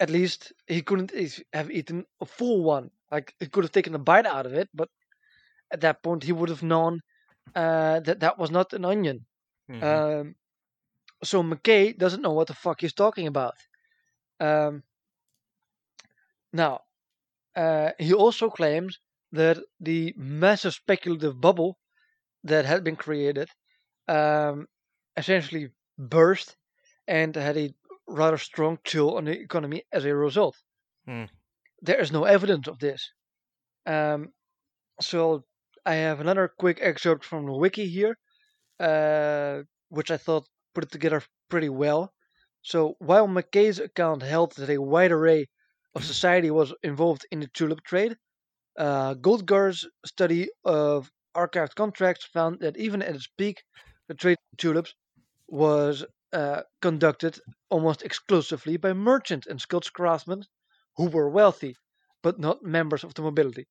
at least he couldn't have eaten a full one. Like he could have taken a bite out of it, but at that point he would have known uh, that that was not an onion. Mhm. Um, so Mackay doesn't know what the fuck he's talking about. Um, now, uh, he also claims that the massive speculative bubble that had been created um, essentially burst and had a rather strong chill on the economy as a result. Hmm. There is no evidence of this. Um, so I have another quick excerpt from the wiki here, uh, which I thought put it together pretty well. So while Mackay's account held that a wide array of society was involved in the tulip trade, uh, Goldgar's study of archived contracts found that even at its peak, the trade in tulips was uh, conducted almost exclusively by merchant and skilled craftsmen who were wealthy, but not members of the mobility.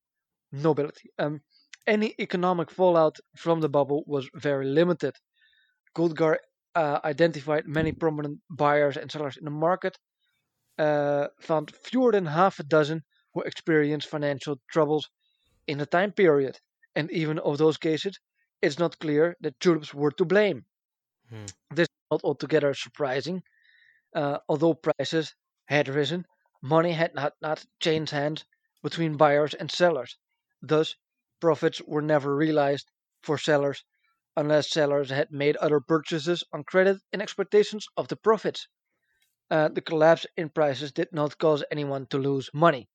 Nobility. Um, any economic fallout from the bubble was very limited. Goldgar uh, identified many prominent buyers and sellers in the market, uh, found fewer than half a dozen who experienced financial troubles in the time period. and even of those cases, it's not clear that tulips were to blame. Hmm. This is not altogether surprising. Uh, although prices had risen, money had not, not changed hands between buyers and sellers. Thus, profits were never realized for sellers unless sellers had made other purchases on credit in expectations of the profits. Uh, the collapse in prices did not cause anyone to lose money.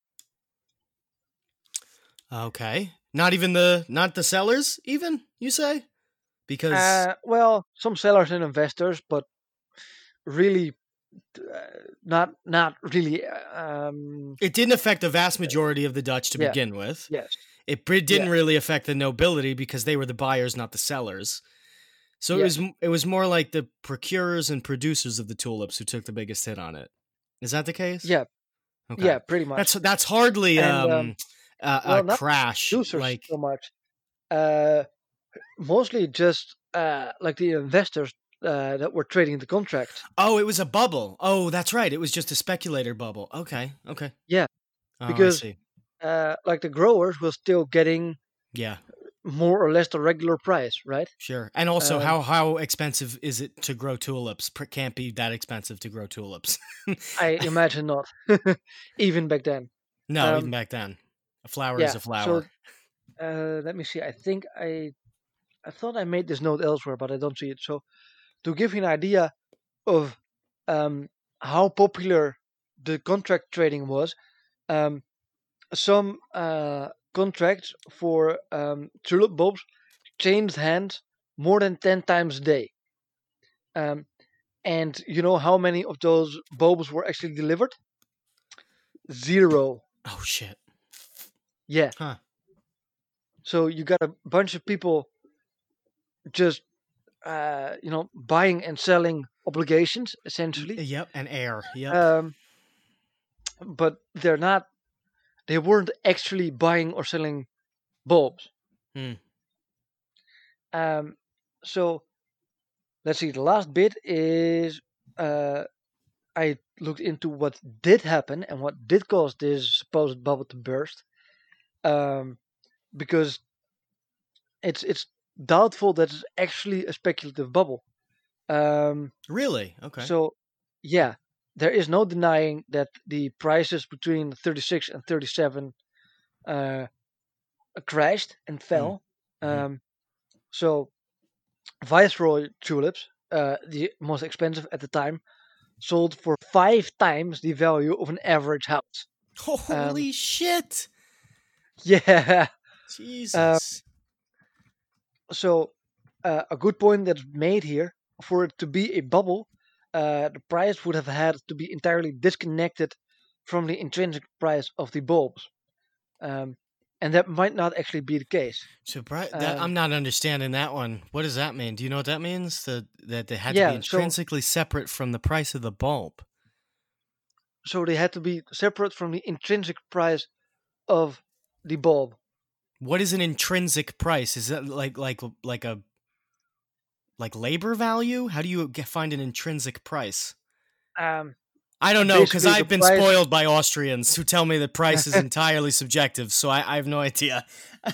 Okay. Not even the not the sellers even, you say? Because Uh, well, some sellers and investors, but really uh, not not really. uh, Um, it didn't affect the vast majority of the Dutch to Yeah. begin with. yes, It didn't really affect the nobility because they were the buyers, not the sellers. So it was it was more like the procurers and producers of the tulips who took the biggest hit on it. Is that the case? yeah, Okay. yeah, pretty much. That's that's hardly And, um, um, a, well, a crash. Like so much. Uh, mostly just uh, like the investors uh, that were trading the contract. oh, it was a bubble. Oh, that's right. It was just a speculator bubble. Okay. Okay. Yeah, Oh, because-. Uh, like the growers were still getting yeah, more or less the regular price, right? sure. And also, Um, how how expensive is it to grow tulips? Can't be that expensive to grow tulips. I imagine not, even back then. no, Um, even back then, a flower yeah, is a so- flower. Uh, let me see. I think I, I thought I made this note elsewhere, but I don't see it. So, to give you an idea of um, how popular the contract trading was, um, some uh, contracts for um, tulip bulbs changed hands more than ten times a day. Um, and you know how many of those bulbs were actually delivered? Zero. oh shit. Yeah. Huh. So you got a bunch of people just uh, you know buying and selling obligations essentially. Yep. And air. Yep. Um, but they're not. They weren't actually buying or selling bulbs. Hmm. Um, so let's see. The last bit is uh, I looked into what did happen and what did cause this supposed bubble to burst. Um, because it's it's doubtful that it's actually a speculative bubble. Um, really? Okay. so, yeah, there is no denying that the prices between 36 and 37 uh, crashed and fell. Mhm. Um, so, Viceroy tulips, uh, the most expensive at the time, sold for five times the value of an average house. Holy shit! Yeah. Jesus. So, uh, a good point that's made here for it to be a bubble, uh, the price would have had to be entirely disconnected from the intrinsic price of the bulbs. Um, and that might not actually be the case. so, that, um, I'm not understanding that one. What does that mean? Do you know what that means? That that they had to Yeah, be so- intrinsically separate from the price of the bulb. So they had to be separate from the intrinsic price of the bulb. What is an intrinsic price? Is that like like like a like labor value? How do you get, find an intrinsic price? Um, I don't know because I've been price- spoiled by Austrians who tell me that price is entirely subjective. So I, I have no idea.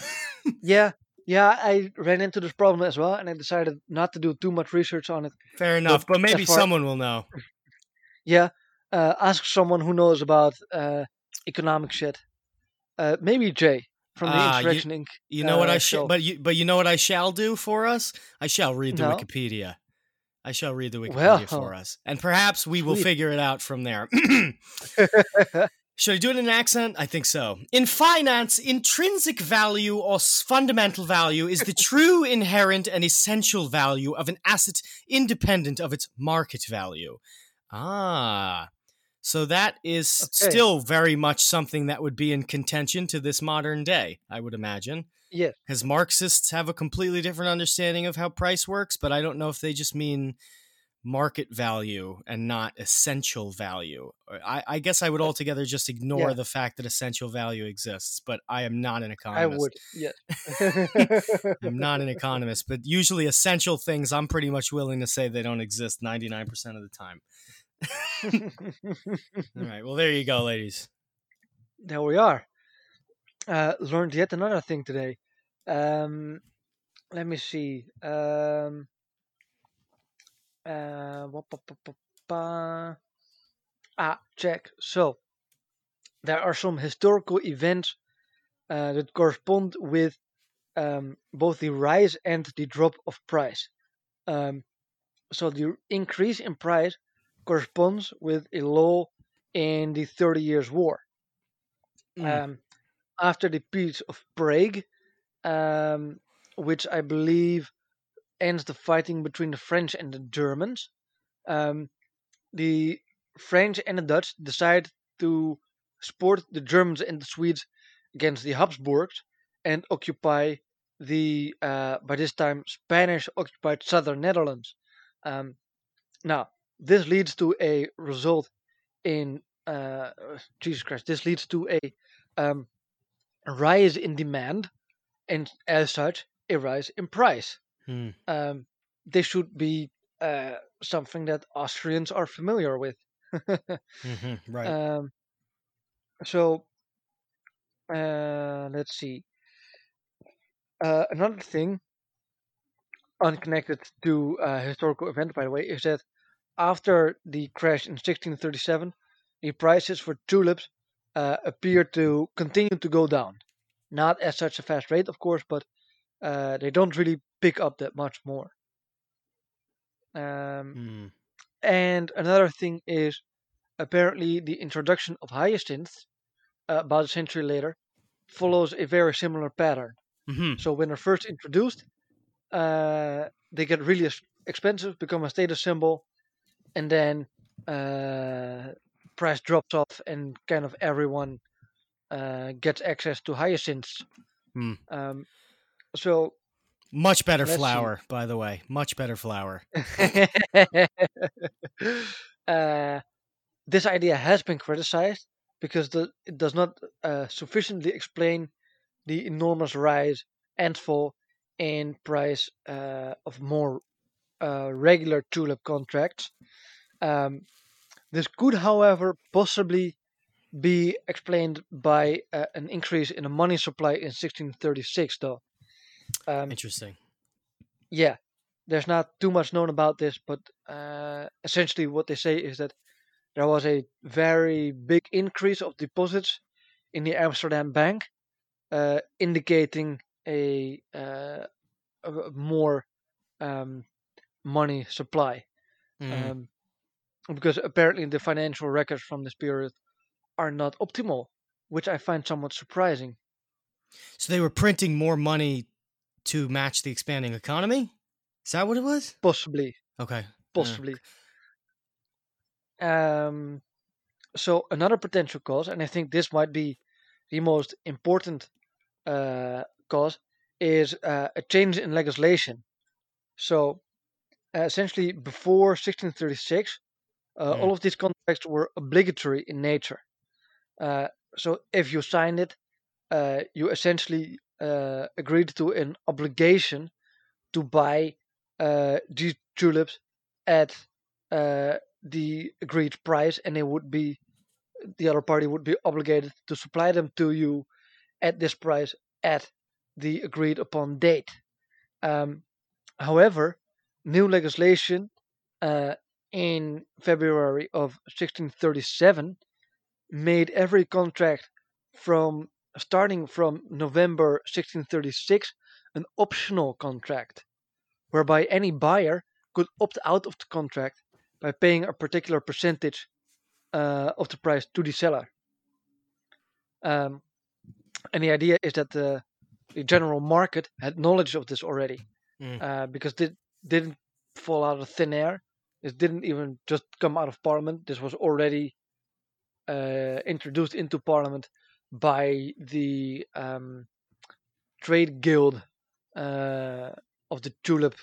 yeah, yeah, I ran into this problem as well, and I decided not to do too much research on it. Fair enough, but maybe far- someone will know. Yeah, uh, ask someone who knows about uh, economic shit. Uh, maybe Jay from the Ah, you- Inc. You know what uh, I shall, but you, but you know what I shall do for us? I shall read the No. Wikipedia. I shall read the Wikipedia Well. for us, and perhaps we will Sweet. figure it out from there. Should I do it in an accent? I think so. In finance, intrinsic value or fundamental value is the true, inherent, and essential value of an asset independent of its market value. Ah. So that is Okay. still very much something that would be in contention to this modern day, I would imagine. Yes. Because Marxists have a completely different understanding of how price works, but I don't know if they just mean market value and not essential value. Uh, I, I guess I would altogether just ignore Yeah. the fact that essential value exists, but I am not an economist. I would. Yes. I'm not an economist, but usually essential things I'm pretty much willing to say they don't exist 99% of the time. All right, well, there you go, ladies. there we are. Uh, learned yet another thing today. Um, let me see. Um, uh, ah, check. So there are some historical events uh, that correspond with um, both the rise and the drop of price. Um, so the increase in price corresponds with a law in the Thirty Years' War. Mm. Um, after the Peace of Prague, um, which I believe ends the fighting between the French and the Germans, um, the French and the Dutch decide to support the Germans and the Swedes against the Habsburgs and occupy the uh, by this time Spanish occupied southern Netherlands. Um, now this leads to a result in uh, Jesus Christ. This leads to a um, rise in demand and as such a rise in price. Mm. Um, this should be uh, something that Austrians are familiar with. hmm Right. Um, so uh, let's see. Uh, another thing, unconnected to uh, historical event, by the way, is that after the crash in 1637, the prices for tulips uh, appear to continue to go down. Not at such a fast rate, of course, but uh, they don't really pick up that much more. Um, Mm. and another thing is apparently the introduction of hyacinths uh, about a century later follows a very similar pattern. hmm So when they're first introduced, uh, they get really expensive, become a status symbol, and then uh, price drops off, and kind of everyone uh, gets access to hyacinths. Hmm. Um, so Much better Let's see. flower, by the way. Much better flower. uh, this idea has been criticized because the, it does not uh, sufficiently explain the enormous rise and fall in price uh, of more uh, regular tulip contracts. Um, this could, however, possibly be explained by uh, an increase in the money supply in 1636, though. Um, Interesting. yeah, there's not too much known about this, but uh, essentially what they say is that there was a very big increase of deposits in the Amsterdam bank, uh, indicating a, uh, a a more um, money supply. Mm. Um, because apparently the financial records from this period are not optimal, which I find somewhat surprising. so they were printing more money to match the expanding economy? Is that what it was? Possibly, Okay. possibly. Um, so another potential cause, and I think this might be the most important uh, cause, is uh, a change in legislation. So essentially, before 1636, uh, Mm. all of these contracts were obligatory in nature. Uh, so if you signed it, uh, you essentially uh, agreed to an obligation to buy uh, these tulips at uh, the agreed price, and they would be the other party would be obligated to supply them to you at this price at the agreed upon date. Um, however, new legislation uh, in February of 1637 made every contract from starting from November 1636 an optional contract, whereby any buyer could opt out of the contract by paying a particular percentage uh, of the price to the seller. Um, and the idea is that the, the general market had knowledge of this already, Mm. uh, because it didn't fall out of thin air. It didn't even just come out of parliament. This was already uh, introduced into parliament by the um, trade guild uh, of the tulip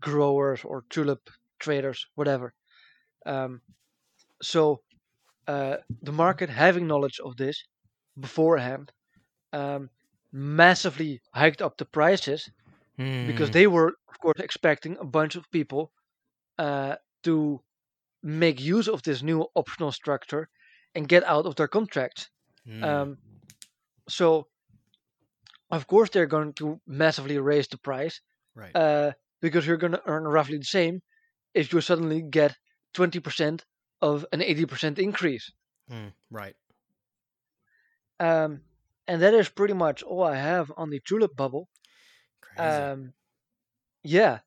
growers or tulip traders, whatever. Um, so uh, the market, having knowledge of this beforehand, um, massively hiked up the prices because Mm. they were, of course, expecting a bunch of people uh, to make use of this new optional structure and get out of their contracts. Mm. Um, so of course they're going to massively raise the price Right. uh, because you're going to earn roughly the same if you suddenly get 20% of an 80% increase. Mm, right. Um, and that is pretty much all I have on the tulip bubble. Crazy. Um, yeah.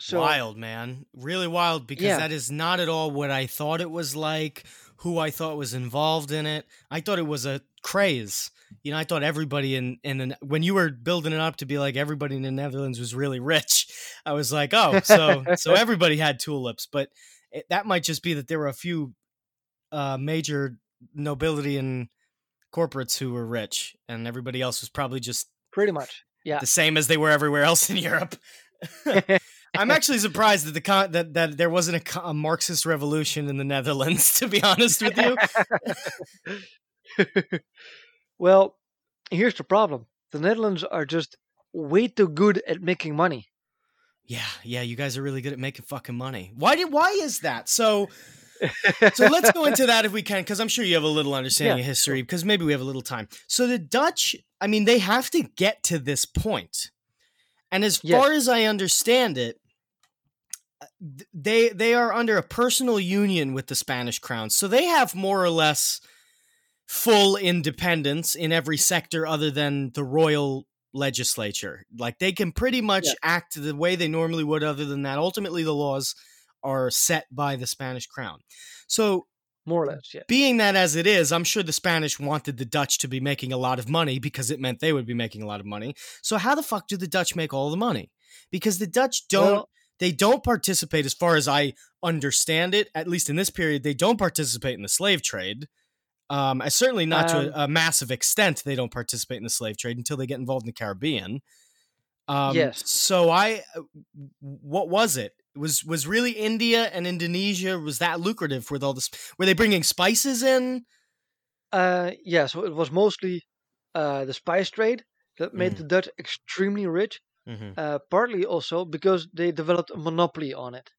So wild, man. Really wild because Yeah. that is not at all what I thought it was like, who I thought was involved in it. I thought it was a craze. You know, I thought everybody in in the, when you were building it up to be like everybody in the Netherlands was really rich. I was like, "Oh, so so everybody had tulips." But it, that might just be that there were a few uh major nobility and corporates who were rich and everybody else was probably just pretty much. Yeah. the same as they were everywhere else in Europe. I'm actually surprised that the con- that that there wasn't a, co- a Marxist revolution in the Netherlands. To be honest with you, well, here's the problem. The Netherlands are just way too good at making money. yeah, yeah, you guys are really good at making fucking money. Why did why is that? So so let's go into that if we can, because I'm sure you have a little understanding Yeah, of history. Because maybe we have a little time. So the Dutch, I mean, they have to get to this point. and as Yes. far as I understand it, uh, they they are under a personal union with the Spanish crown, so they have more or less full independence in every sector other than the royal legislature. Like they can pretty much Yeah. act the way they normally would. Other than that, ultimately the laws are set by the Spanish crown. So, More or less, yeah. being that as it is, I'm sure the Spanish wanted the Dutch to be making a lot of money because it meant they would be making a lot of money. So, how the fuck do the Dutch make all the money? Because the Dutch don't Well, they don't participate as far as I understand it, at least in this period, they don't participate in the slave trade. Um, certainly not to a, a massive extent. They don't participate in the slave trade until they get involved in the Caribbean. Um, Yes. So I, uh, what was it? Was was really India and Indonesia? Was that lucrative with all this? Were they bringing spices in? uh, yeah, so it was mostly uh, the spice trade that made Mm. the Dutch extremely rich. Mm-hmm. uh, partly also because they developed a monopoly on it.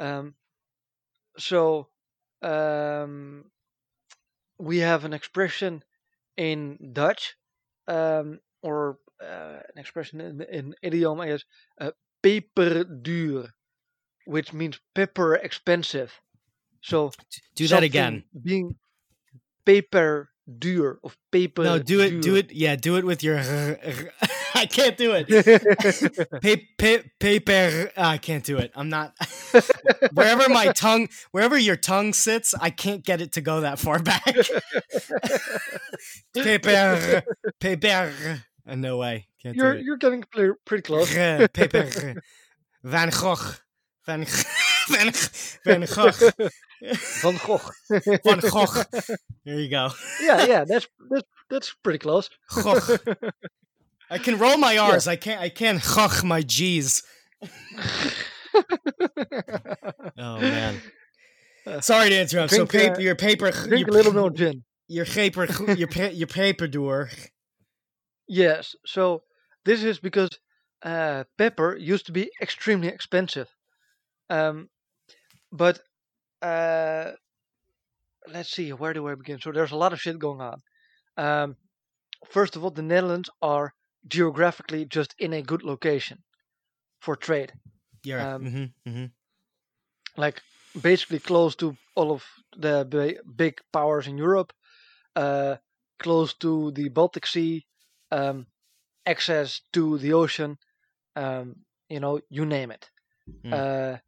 Um, so um, we have an expression in Dutch, um, or uh, an expression in, in idiom, I guess, uh, peperduur, which means pepper expensive. So Do that again. Being paper peperduur of paper. No, do it. Do it. Yeah, do it with your. I can't do it. Pa- pa- paper. I can't do it. I'm not. wherever my tongue, wherever your tongue sits, I can't get it to go that far back. paper. Paper. Uh, no way. Can't you're you're getting pretty close. paper. Van Gogh. Van Van Van Gogh. Van Gogh. Van Gogh. There you go. yeah, yeah, that's that's that's pretty close. Gogh. I can roll my R's. I can't. I can't gogh my G's. Oh man. Uh, Sorry to interrupt. So paper, uh, your paper, Drink your, a little more gin. your paper, your pa- your paper door. Yes. So this is because uh, pepper used to be extremely expensive. Um, but uh, let's see, where do I begin? So there's a lot of shit going on. Um, first of all, the Netherlands are geographically just in a good location for trade. Yeah. Um, mm-hmm, mm-hmm. like basically close to all of the big powers in Europe, uh, close to the Baltic Sea, um, access to the ocean, um, you know, you name it. Mm. Uh,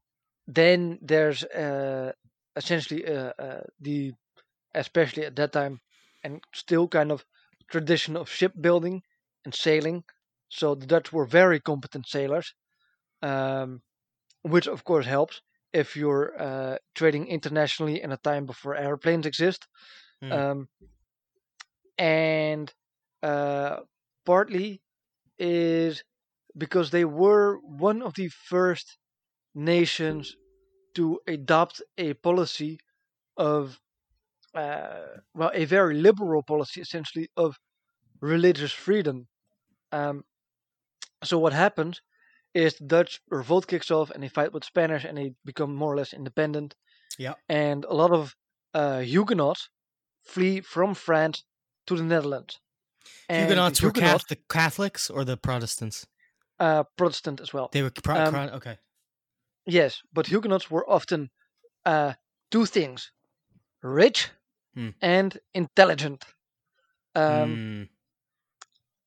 then there's uh, essentially uh, uh, the, especially at that time, and still kind of tradition of shipbuilding and sailing. So the Dutch were very competent sailors, um, which of course helps if you're uh, trading internationally in a time before airplanes exist. Mm. Um, and uh, partly is because they were one of the first nations to adopt a policy of, uh, well, a very liberal policy essentially of religious freedom. Um, so what happens is the Dutch revolt kicks off and they fight with Spanish and they become more or less independent. Yeah. And a lot of uh, Huguenots flee from France to the Netherlands. And Huguenots the were Catholic, Catholics or the Protestants? uh, Protestant as well. They were pro- Um, okay. Yes, but Huguenots were often uh, two things: rich Hmm. and intelligent. Um, Mm.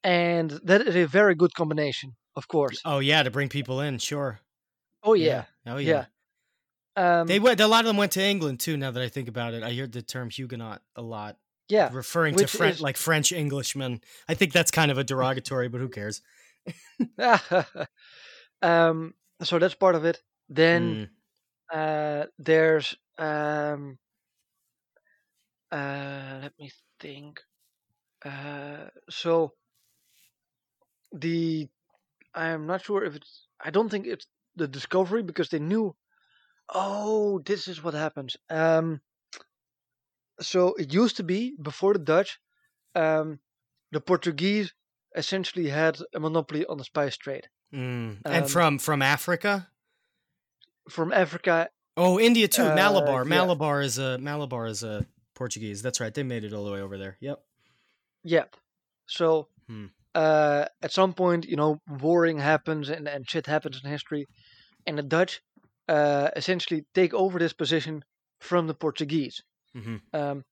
and that is a very good combination, of course. Oh yeah, to bring people in, sure. Oh yeah, Oh yeah. yeah. Um, They went. A lot of them went to England too. Now that I think about it, I hear the term Huguenot a lot, yeah, referring to French, is- like French Englishmen. I think that's kind of a derogatory, but who cares? um, so that's part of it. Mm. Then uh, there's um, uh, let me think. Uh, so the I'm not sure if it's. I don't think it's the discovery because they knew. Oh, this is what happens. Um, so it used to be before the Dutch, um, the Portuguese essentially had a monopoly on the spice trade Mm. and Um, from from Africa. From Africa. Oh, India too. uh, Malabar. yeah. Malabar is a Malabar is a Portuguese. That's right. They made it all the way over there. Yep. Yep. So Hmm. uh, at some point, you know, warring happens and, and shit happens in history, and the Dutch uh, essentially take over this position from the Portuguese. hmm Um,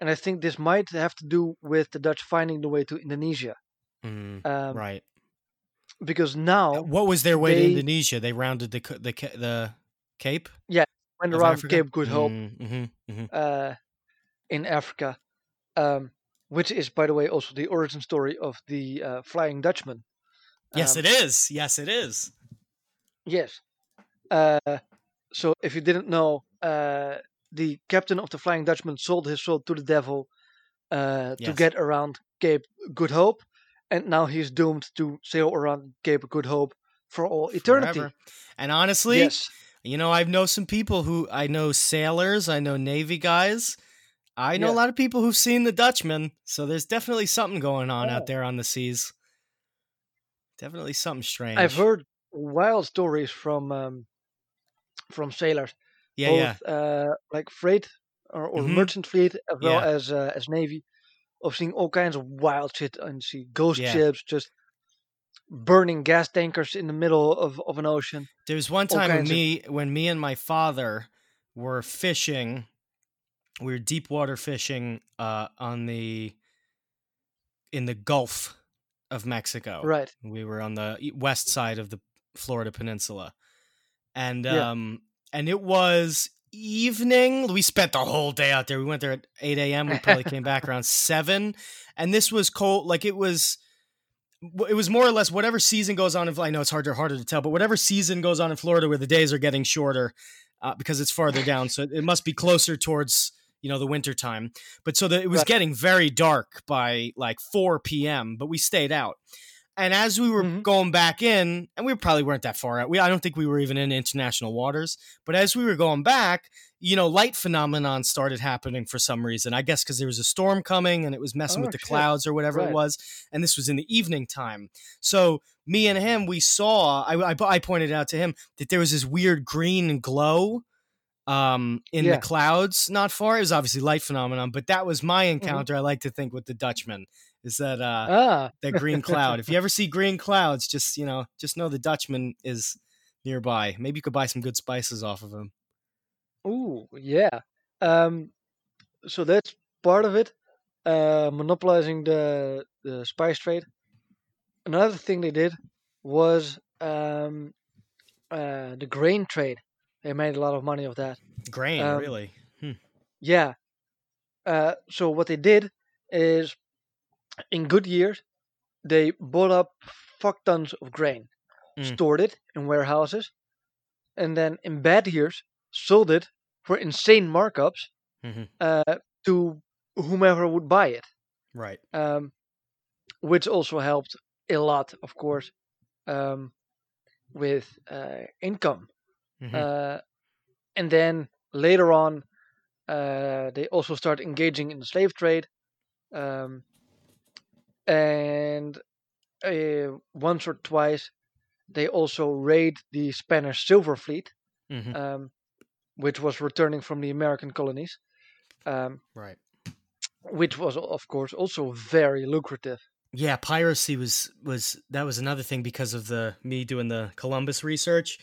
and I think this might have to do with the Dutch finding the way to Indonesia. Mm. Um, right. Because now, What was their way to Indonesia? They rounded the the the Cape Yeah, of around Africa? Cape Good Hope Mm-hmm. hmm uh, in Africa, um, which is, by the way, also the origin story of the uh, Flying Dutchman. Yes, Um, it is. Yes, it is. Yes. Uh, so if you didn't know, uh, the captain of the Flying Dutchman sold his soul to the devil uh, to get around Cape Good Hope, and now he's doomed to sail around Cape Good Hope for all eternity. Forever. And honestly, Yes. You know, I know some people who I know sailors, I know Navy guys. I know Yeah. a lot of people who've seen the Dutchman, so there's definitely something going on Oh. out there on the seas. Definitely something strange. I've heard wild stories from um, from sailors, Yeah, both yeah. uh, like freight or, or Mhm. merchant fleet as well Yeah. as uh, as navy, of seeing all kinds of wild shit and see ghost ships just burning gas tankers in the middle of, of an ocean. There was one time when kinds of- me when me and my father were fishing. We were deep water fishing uh, on the in the Gulf of Mexico. Right. We were on the west side of the Florida Peninsula, and Yeah. um, and it was evening. We spent the whole day out there. We went there at eight a.m. We probably came back around seven, and this was cold. Like it was, it was more or less whatever season goes on. In, I know it's harder harder to tell, but whatever season goes on in Florida, where the days are getting shorter uh, because it's farther down, so it must be closer towards you know the winter time. But so that it was Right. getting very dark by like four p.m. But we stayed out. And as we were Mhm. going back in, and we probably weren't that far out. We I don't think we were even in international waters. But as we were going back, you know, light phenomenon started happening for some reason. I guess because there was a storm coming and it was messing Oh, with the shit. clouds or whatever it was. And this was in the evening time. So me and him, we saw. I, I, I pointed out to him that there was this weird green glow um in Yeah. the clouds not far it was obviously light phenomenon but that was my Mm-hmm. encounter i like to think with the dutchman is that uh Ah, that green cloud. if you ever see green clouds, just you know, just know the Dutchman is nearby. Maybe you could buy some good spices off of him. ooh, yeah. Um, so that's part of it. Uh, monopolizing the the spice trade. Another thing they did was um, uh, the grain trade. They made a lot of money of that. Grain, Um, really. Yeah. Uh, so what they did is, in good years, they bought up fuck tons of grain, Mm. stored it in warehouses, and then in bad years sold it for insane markups Mhm. uh, to whomever would buy it, Right. um, which also helped a lot, of course, um, with uh, income. Mhm. Uh, and then later on, uh, they also start engaging in the slave trade. Um, and uh, once or twice, they also raid the Spanish silver fleet, Mhm. um, which was returning from the American colonies, um, Right. which was, of course, also very lucrative. Yeah, piracy was was that was another thing because of the me doing the Columbus research.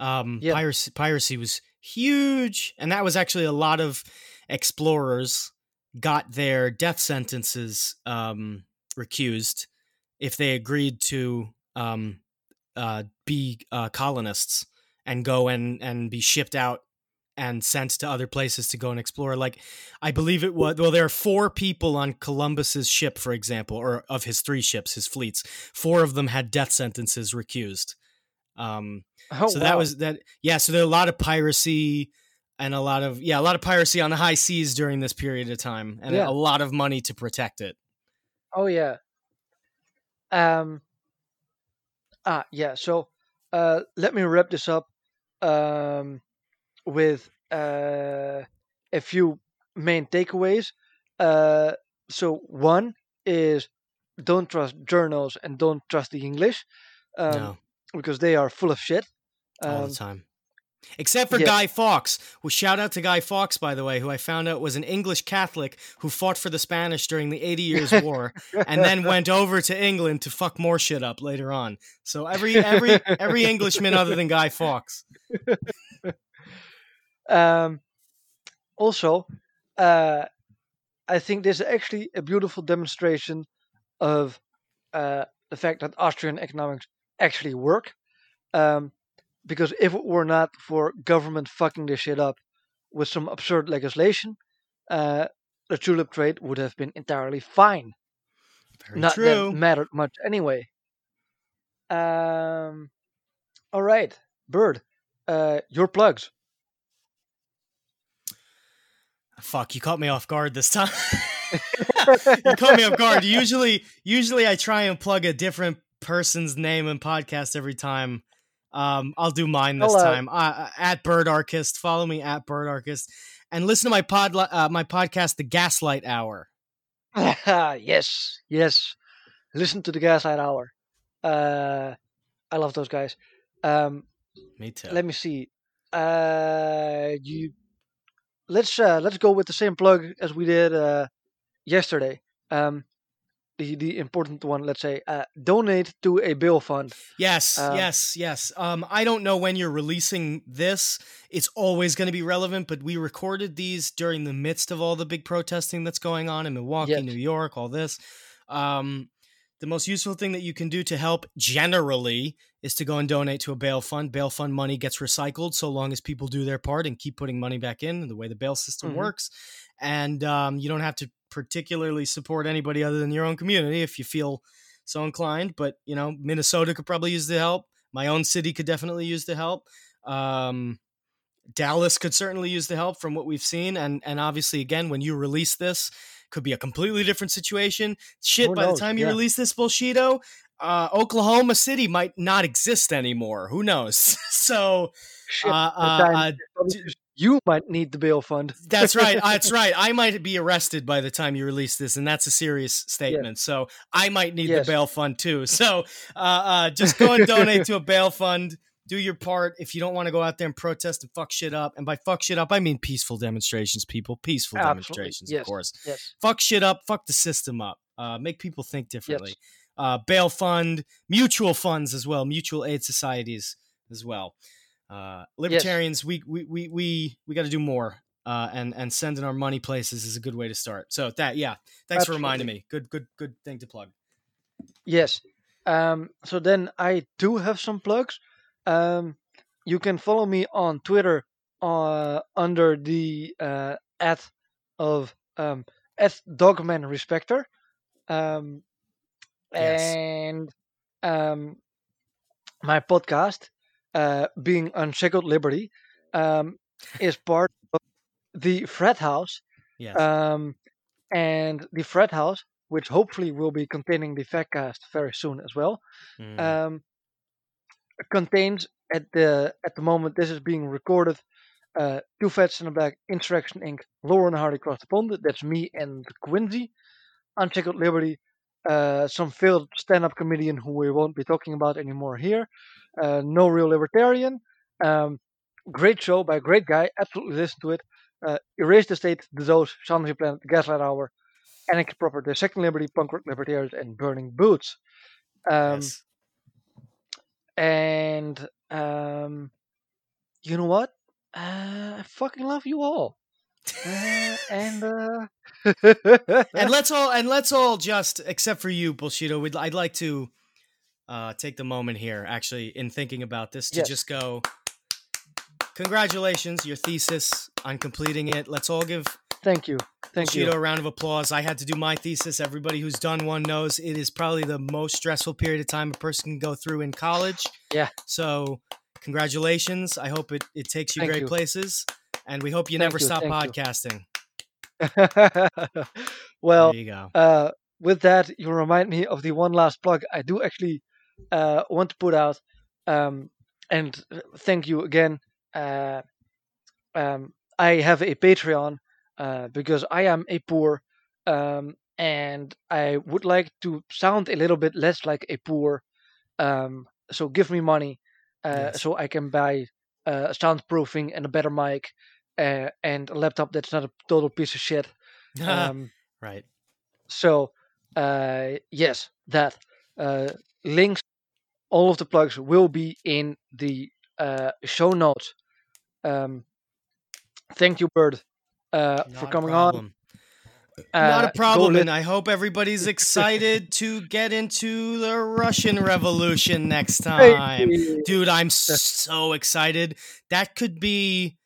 Um, piracy piracy was huge, and that was actually a lot of explorers got their death sentences um, recused if they agreed to um, uh, be uh, colonists and go and and be shipped out and sent to other places to go and explore. Like I believe it was well, there are four people on Columbus's ship, for example, or of his three ships, his fleets. Four of them had death sentences recused. Um, Oh, so that was that. Yeah, so there are a lot of piracy and a lot of yeah, a lot of piracy on the high seas during this period of time, and Yeah. a lot of money to protect it. Oh yeah. Um. Ah yeah. So, uh, let me wrap this up, um, with uh a few main takeaways. Uh, so one is don't trust journals and don't trust the English, um, no, because they are full of shit. All Um, the time. Except for yeah. Guy Fawkes. Well, shout out to Guy Fawkes, by the way, who I found out was an English Catholic who fought for the Spanish during the Eighty Years' War, and then went over to England to fuck more shit up later on. So every every every Englishman other than Guy Fawkes. Um, also, uh, I think this is actually a beautiful demonstration of uh, the fact that Austrian economics actually work. Um, because if it were not for government fucking this shit up with some absurd legislation, uh, the tulip trade would have been entirely fine. Very not true. that mattered much anyway. Um, all right, Bird, uh, your plugs. Fuck, you caught me off guard this time. you caught me off guard. Usually, usually I try and plug a different person's name and podcast every time. Um, I'll do mine this I'll, uh, time. Uh, at Bird Archist, follow me at Bird Archist, and listen to my pod, uh, my podcast, The Gaslight Hour. yes, yes. Listen to the Gaslight Hour. Uh, I love those guys. Um, Me too. let me see. Uh, you let's uh, let's go with the same plug as we did uh, yesterday. Um, the the important one. Let's say uh, donate to a bail fund. Yes, Um, yes, yes. Um, I don't know when you're releasing this. It's always going to be relevant, but we recorded these during the midst of all the big protesting that's going on in Milwaukee, Yes. New York, all this. Um, the most useful thing that you can do to help generally is to go and donate to a bail fund. Bail fund money gets recycled so long as people do their part and keep putting money back in the way the bail system Mhm. works. And um, you don't have to particularly support anybody other than your own community if you feel so inclined. But you know, Minnesota could probably use the help. My own city could definitely use the help. Um, Dallas could certainly use the help from what we've seen, and and obviously, again, when you release this, could be a completely different situation. Shit, Who by knows? the time you Yeah. release this bullshito, uh, Oklahoma City might not exist anymore. Who knows? so Shit, uh, by the time uh, uh, you might need the bail fund. that's right. uh, That's right. I might be arrested by the time you release this, and that's a serious statement. So I might need Yes. the bail fund too. So uh, uh, just go and donate to a bail fund. Do your part. If you don't want to go out there and protest and fuck shit up, and by fuck shit up, I mean peaceful demonstrations, people. Peaceful Absolutely. demonstrations, Yes. of course. Yes. Fuck shit up. Fuck the system up. Uh, make people think differently. Uh, bail fund, mutual funds as well, mutual aid societies as well. Uh, libertarians, we we we we we got to do more. Uh, and and sending our money places is a good way to start. So that yeah, thanks for reminding me. Good good good thing to plug. Yes. Um, so then I do have some plugs. Um, you can follow me on Twitter uh, under the uh, at of um, at Dogman Respecter. Um, Yes. And um, my podcast, uh, being Unshackled Liberty, um, is part of the Fred House. Yes. Um, and the Fred House, which hopefully will be containing the Fatcast very soon as well, Mm. um, contains at the at the moment this is being recorded. Uh, Two Fats in the Black, Insurrection Inc., Lauren Hardy Cross the Pond. That's me and Quincy. Unshackled Liberty, uh, some failed stand-up comedian who we won't be talking about anymore here. Uh, no Real Libertarian. Um, great show by a great guy. Absolutely listen to it. Uh, Erase the State, The of the Planet, Gaslight Hour, Anarchy Proper, The Second Liberty, Punk Rock Libertarians, and Burning Boots. Um, yes. And um, you know what? Uh, I fucking love you all. Uh, and uh, and let's all and let's all just except for you, Bullshito. We'd, I'd like to uh, take the moment here, actually, in thinking about this, to Yes. just go. Congratulations, your thesis on completing it. Let's all give thank you, thank Bullshito you. a round of applause. I had to do my thesis. Everybody who's done one knows it is probably the most stressful period of time a person can go through in college. Yeah. So, congratulations. I hope it, it takes you Thank great you. places. And we hope you Thank never you, stop podcasting. well, there you go. uh, with that, you remind me of the one last plug I do actually uh, want to put out. Um, and uh, thank you again. Uh, um, I have a Patreon uh, because I am a poor, um, and I would like to sound a little bit less like a poor. Um, so give me money uh, Yes. so I can buy uh, soundproofing and a better mic uh, and a laptop that's not a total piece of shit. Um, right. so, uh, yes, that uh, links, all of the plugs will be in the uh, show notes. Um, thank you, Bird, uh, for coming on. Uh, Not a problem, and I hope everybody's excited to get into the Russian Revolution next time. Dude, I'm so excited. That could be.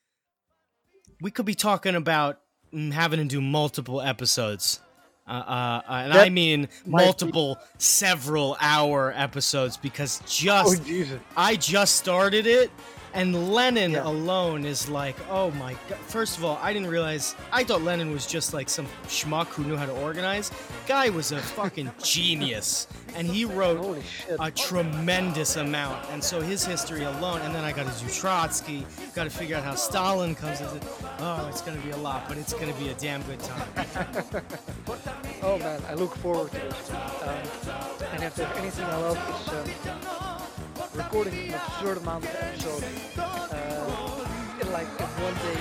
We could be talking about mm, having to do multiple episodes. Uh, uh, uh, and I mean might be- multiple, several hour episodes because Oh, just Jesus. I just started it, and Lenin Yeah. alone is like, oh my god. First of all, I didn't realize. I thought Lenin was just like some schmuck who knew how to organize. Guy was a fucking genius, and he wrote a tremendous amount. And so his history alone, and then I got to do Trotsky. Got to figure out how Stalin comes into. Oh, it's gonna be a lot, but it's gonna be a damn good time. Oh, man, I look forward to it. Um, and if there's anything I love, it's um, recording an absurd amount of episodes uh, in like one day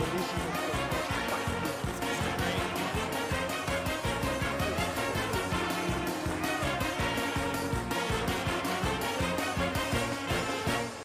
releasing